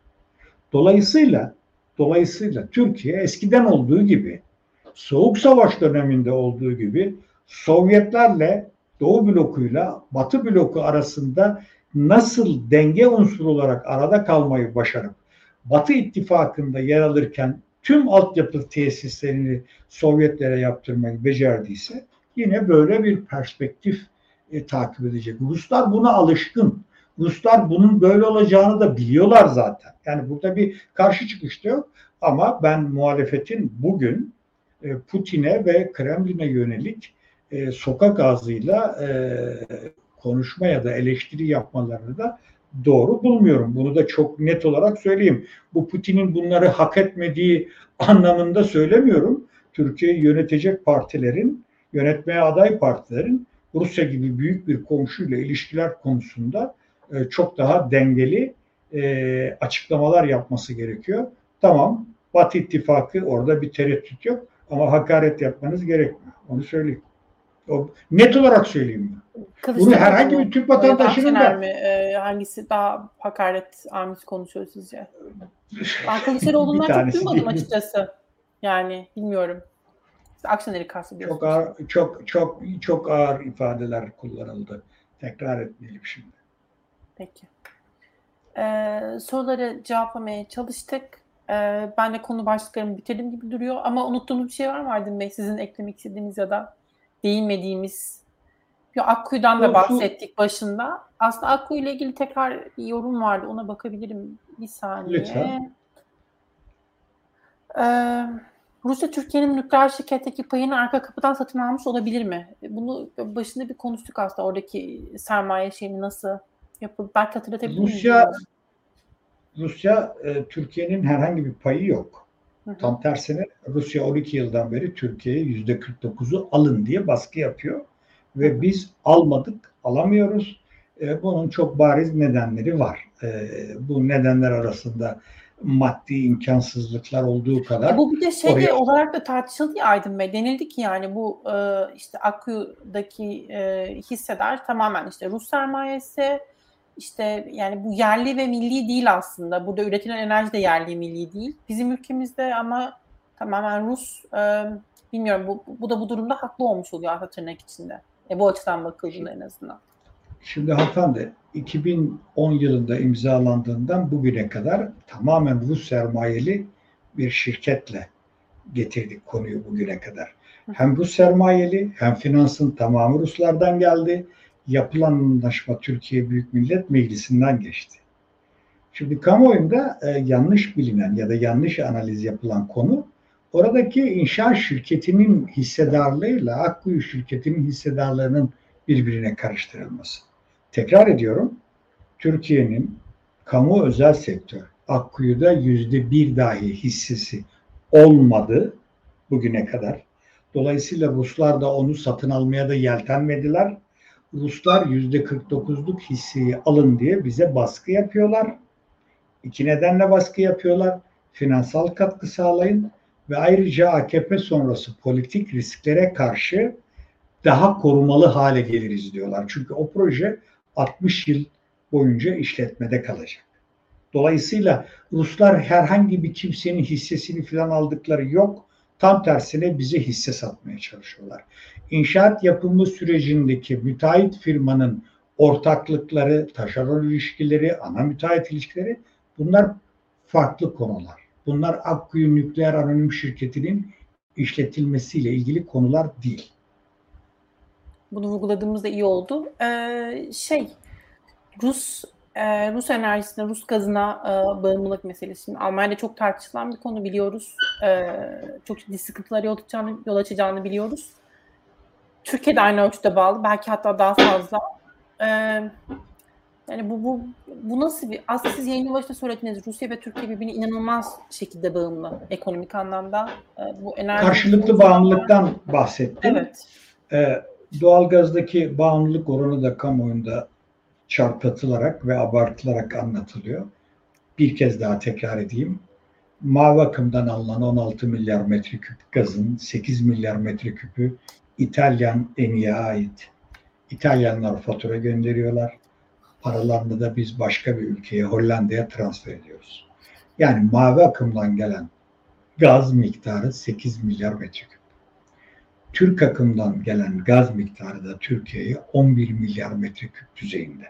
Dolayısıyla dolayısıyla Türkiye eskiden olduğu gibi Soğuk Savaş döneminde olduğu gibi Sovyetlerle Doğu blokuyla Batı bloku arasında nasıl denge unsuru olarak arada kalmayı başarıp Batı ittifakında yer alırken tüm altyapı tesislerini Sovyetlere yaptırmayı becerdiyse yine böyle bir perspektif e, takip edecek. Ruslar buna alışkın. Ruslar bunun böyle olacağını da biliyorlar zaten. Yani burada bir karşı çıkış da yok. Ama ben muhalefetin bugün e, Putin'e ve Kremlin'e yönelik e, sokak ağzıyla e, konuşma ya da eleştiri yapmalarını da doğru bulmuyorum. Bunu da çok net olarak söyleyeyim. Bu Putin'in bunları hak etmediği anlamında söylemiyorum. Türkiye'yi yönetecek partilerin, yönetmeye aday partilerin Rusya gibi büyük bir komşuyla ilişkiler konusunda e, çok daha dengeli e, açıklamalar yapması gerekiyor. Tamam, Batı ittifakı orada bir tereddüt yok ama hakaret yapmanız gerekmiyor. Onu söyleyeyim. O, net olarak söyleyeyim. Bunu herhangi bir Türk vatandaşının da... Mi? E, hangisi daha hakaret amiz konuşuyor sizce? Ben Kılıçdaroğlu'ndan çok duymadım açıkçası. Yani bilmiyorum. Akşener'i kastediyorsunuz. Çok ağır, çok çok çok ağır ifadeler kullanıldı. Tekrar etmeyelim şimdi. Peki. Ee, soruları cevaplamaya çalıştık. Ee, ben de konu başlıklarımı bitirdim gibi duruyor. Ama unuttuğumuz bir şey var mı Aydın Bey? Sizin eklemek istediğiniz ya da değinmediğimiz bir Akkuyu'dan da bahsettik başında. Aslında Akkuyu ile ilgili tekrar bir yorum vardı. Ona bakabilirim bir saniye. Lütfen. Ee, Rusya Türkiye'nin nükleer şirketteki payını arka kapıdan satın almış olabilir mi? Bunu başında bir konuştuk aslında oradaki sermaye şeyini nasıl yapılıp belki hatırlatabilir? Rusya, Rusya e, Türkiye'nin herhangi bir payı yok. Hı hı. Tam tersine Rusya 12 yıldan beri Türkiye'ye yüzde 49'u alın diye baskı yapıyor. Ve biz almadık, alamıyoruz. E, bunun çok bariz nedenleri var. E, bu nedenler arasında maddi imkansızlıklar olduğu kadar. E bu bir de şey oraya... olarak da tartışıldı ya Aydın Bey. Denildi ki yani bu e, işte Akkuyu'daki e, hisseler tamamen işte Rus sermayesi işte yani bu yerli ve milli değil aslında. Burada üretilen enerji de yerli milli değil. Bizim ülkemizde ama tamamen Rus e, bilmiyorum bu, bu da bu durumda haklı olmuş oluyor tırnak içinde. E, bu açıdan bakıldığında en azından. Şimdi hanımefendi 2010 yılında imzalandığından bugüne kadar tamamen Rus sermayeli bir şirketle getirdik konuyu bugüne kadar. Hem Rus sermayeli hem finansın tamamı Ruslardan geldi. Yapılan anlaşma Türkiye Büyük Millet Meclisi'nden geçti. Şimdi kamuoyunda e, yanlış bilinen ya da yanlış analiz yapılan konu oradaki inşaat şirketinin hissedarlığıyla Akkuyu şirketinin hissedarlarının birbirine karıştırılması. Tekrar ediyorum, Türkiye'nin kamu özel sektör Akkuyu'da yüzde bir dahi hissesi olmadı bugüne kadar. Dolayısıyla Ruslar da onu satın almaya da yeltenmediler. Ruslar yüzde 49'luk hisseyi alın diye bize baskı yapıyorlar. İki nedenle baskı yapıyorlar. Finansal katkı sağlayın ve ayrıca AKP sonrası politik risklere karşı daha korumalı hale geliriz diyorlar. Çünkü o proje 60 yıl boyunca işletmede kalacak. Dolayısıyla Ruslar herhangi bir kimsenin hissesini falan aldıkları yok. Tam tersine bize hisse satmaya çalışıyorlar. İnşaat yapımı sürecindeki müteahhit firmanın ortaklıkları, taşeron ilişkileri, ana müteahhit ilişkileri bunlar farklı konular. Bunlar Akkuyu Nükleer Anonim Şirketi'nin işletilmesiyle ilgili konular değil. Bunu vurguladığımızda iyi oldu. Ee, şey, Rus e, Rus enerjisine, Rus gazına e, bağımlılık meselesi. Şimdi Almanya'da çok tartışılan bir konu biliyoruz. E, çok ciddi sıkıntılar yol açacağını, yol açacağını biliyoruz. Türkiye'de aynı ölçüde bağlı. Belki hatta daha fazla. E, yani bu, bu, bu nasıl bir... Aslında siz yayının başında söylediniz. Rusya ve Türkiye birbirine inanılmaz şekilde bağımlı ekonomik anlamda. E, bu enerji Karşılıklı bağımlılıktan bahsettim. Evet. E, doğalgazdaki bağımlılık oranı da kamuoyunda çarpıtılarak ve abartılarak anlatılıyor. Bir kez daha tekrar edeyim. Mavi akımdan alınan 16 milyar metreküp gazın 8 milyar metreküpü İtalyan Eni'ye ait. İtalyanlar fatura gönderiyorlar. Paralarını da biz başka bir ülkeye, Hollanda'ya transfer ediyoruz. Yani mavi akımdan gelen gaz miktarı 8 milyar metreküp. Türk akımdan gelen gaz miktarı da Türkiye'ye 11 milyar metreküp düzeyinde.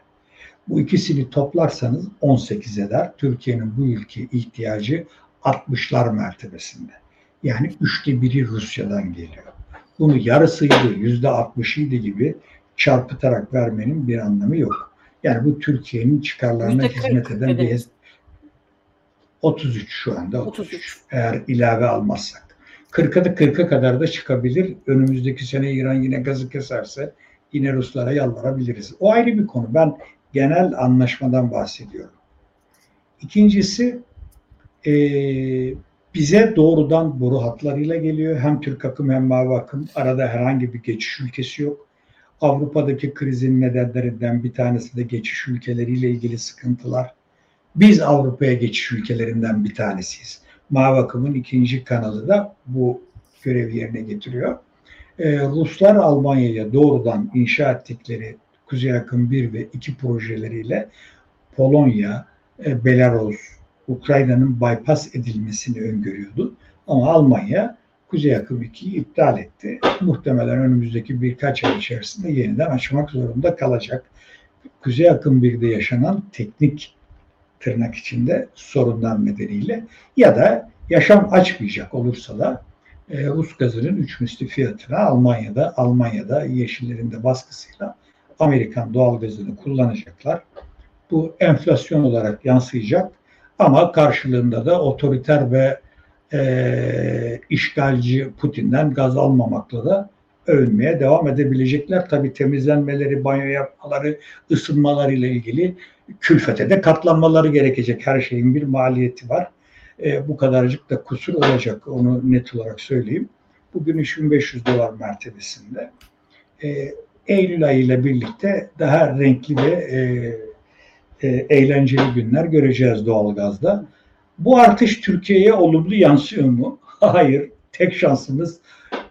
Bu ikisini toplarsanız 18 eder. Türkiye'nin bu ülke ihtiyacı 60'lar mertebesinde. Yani üçte biri Rusya'dan geliyor. Bunu yarısıydı, yüzde 60'ıydı gibi çarpıtarak vermenin bir anlamı yok. Yani bu Türkiye'nin çıkarlarına hizmet eden bir 33 şu anda 33. 33. Eğer ilave almazsak. 40'a da 40'a kadar da çıkabilir. Önümüzdeki sene İran yine gazı keserse yine Ruslara yalvarabiliriz. O ayrı bir konu. Ben genel anlaşmadan bahsediyorum. İkincisi e, bize doğrudan boru hatlarıyla geliyor. Hem Türk akım hem mavi akım. Arada herhangi bir geçiş ülkesi yok. Avrupa'daki krizin nedenlerinden bir tanesi de geçiş ülkeleriyle ilgili sıkıntılar. Biz Avrupa'ya geçiş ülkelerinden bir tanesiyiz. Mavi ikinci kanalı da bu görevi yerine getiriyor. Ee, Ruslar Almanya'ya doğrudan inşa ettikleri Kuzey Akım 1 ve 2 projeleriyle Polonya, e, Belarus, Ukrayna'nın bypass edilmesini öngörüyordu. Ama Almanya Kuzey Akım 2'yi iptal etti. Muhtemelen önümüzdeki birkaç ay içerisinde yeniden açmak zorunda kalacak. Kuzey Akım 1'de yaşanan teknik tırnak içinde sorundan nedeniyle ya da yaşam açmayacak olursa da e, Rus gazının 3 misli fiyatına Almanya'da Almanya'da yeşillerin de baskısıyla Amerikan doğal gazını kullanacaklar. Bu enflasyon olarak yansıyacak ama karşılığında da otoriter ve e, işgalci Putin'den gaz almamakla da övünmeye devam edebilecekler. Tabi temizlenmeleri, banyo yapmaları, ısınmaları ile ilgili külfete de katlanmaları gerekecek. Her şeyin bir maliyeti var. E, bu kadarcık da kusur olacak. Onu net olarak söyleyeyim. Bugün 3500 dolar mertebesinde. E, Eylül ayı ile birlikte daha renkli ve e, e, eğlenceli günler göreceğiz doğalgazda. Bu artış Türkiye'ye olumlu yansıyor mu? Hayır. Tek şansımız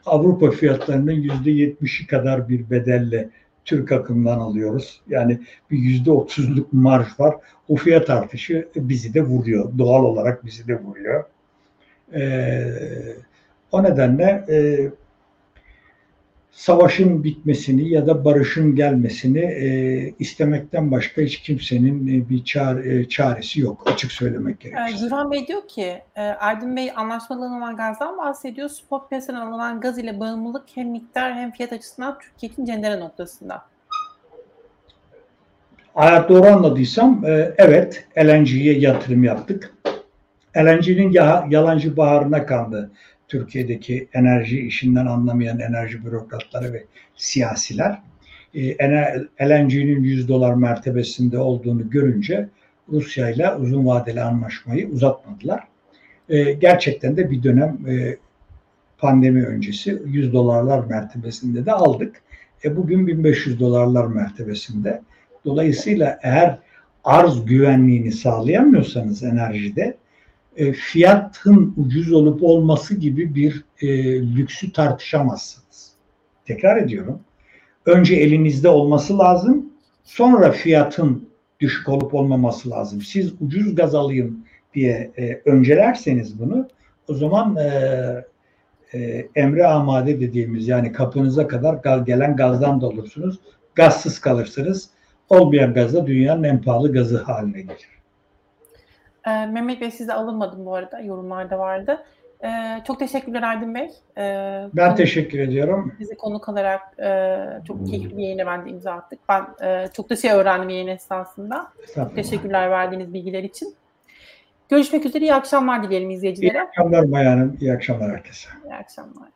Avrupa fiyatlarının yüzde yetmişi kadar bir bedelle Türk akımdan alıyoruz. Yani bir yüzde otuzluk marj var. O fiyat artışı bizi de vuruyor. Doğal olarak bizi de vuruyor. Ee, o nedenle e, savaşın bitmesini ya da barışın gelmesini e, istemekten başka hiç kimsenin e, bir çare, e, çaresi yok. Açık söylemek gerekirse. Gürhan Bey diyor ki, e, Erdin Bey anlaşmalı alınan gazdan bahsediyor. Spot piyasadan alınan gaz ile bağımlılık hem miktar hem fiyat açısından Türkiye için cendere noktasında. Eğer doğru anladıysam e, evet LNG'ye yatırım yaptık. LNG'nin yalancı baharına kandı Türkiye'deki enerji işinden anlamayan enerji bürokratları ve siyasiler e, LNG'nin 100 dolar mertebesinde olduğunu görünce Rusya ile uzun vadeli anlaşmayı uzatmadılar. E, gerçekten de bir dönem e, pandemi öncesi 100 dolarlar mertebesinde de aldık. E, bugün 1500 dolarlar mertebesinde. Dolayısıyla eğer arz güvenliğini sağlayamıyorsanız enerjide e, fiyatın ucuz olup olması gibi bir e, lüksü tartışamazsınız. Tekrar ediyorum. Önce elinizde olması lazım. Sonra fiyatın düşük olup olmaması lazım. Siz ucuz gaz alayım diye e, öncelerseniz bunu o zaman e, e, emre amade dediğimiz yani kapınıza kadar gelen gazdan da olursunuz. Gazsız kalırsınız. Olmayan gaz da dünyanın en pahalı gazı haline gelir. E, Mehmet Bey size alınmadım bu arada. Yorumlarda vardı. Ee, çok teşekkürler Erdin Bey. Ee, ben teşekkür ediyorum. Bizi konuk alarak e, çok keyifli bir yayına bence imza attık. Ben e, çok da şey öğrendim yayın esnasında. Teşekkürler verdiğiniz bilgiler için. Görüşmek üzere. İyi akşamlar dileyelim izleyicilere. İyi akşamlar Bayanım. İyi akşamlar herkese. İyi akşamlar.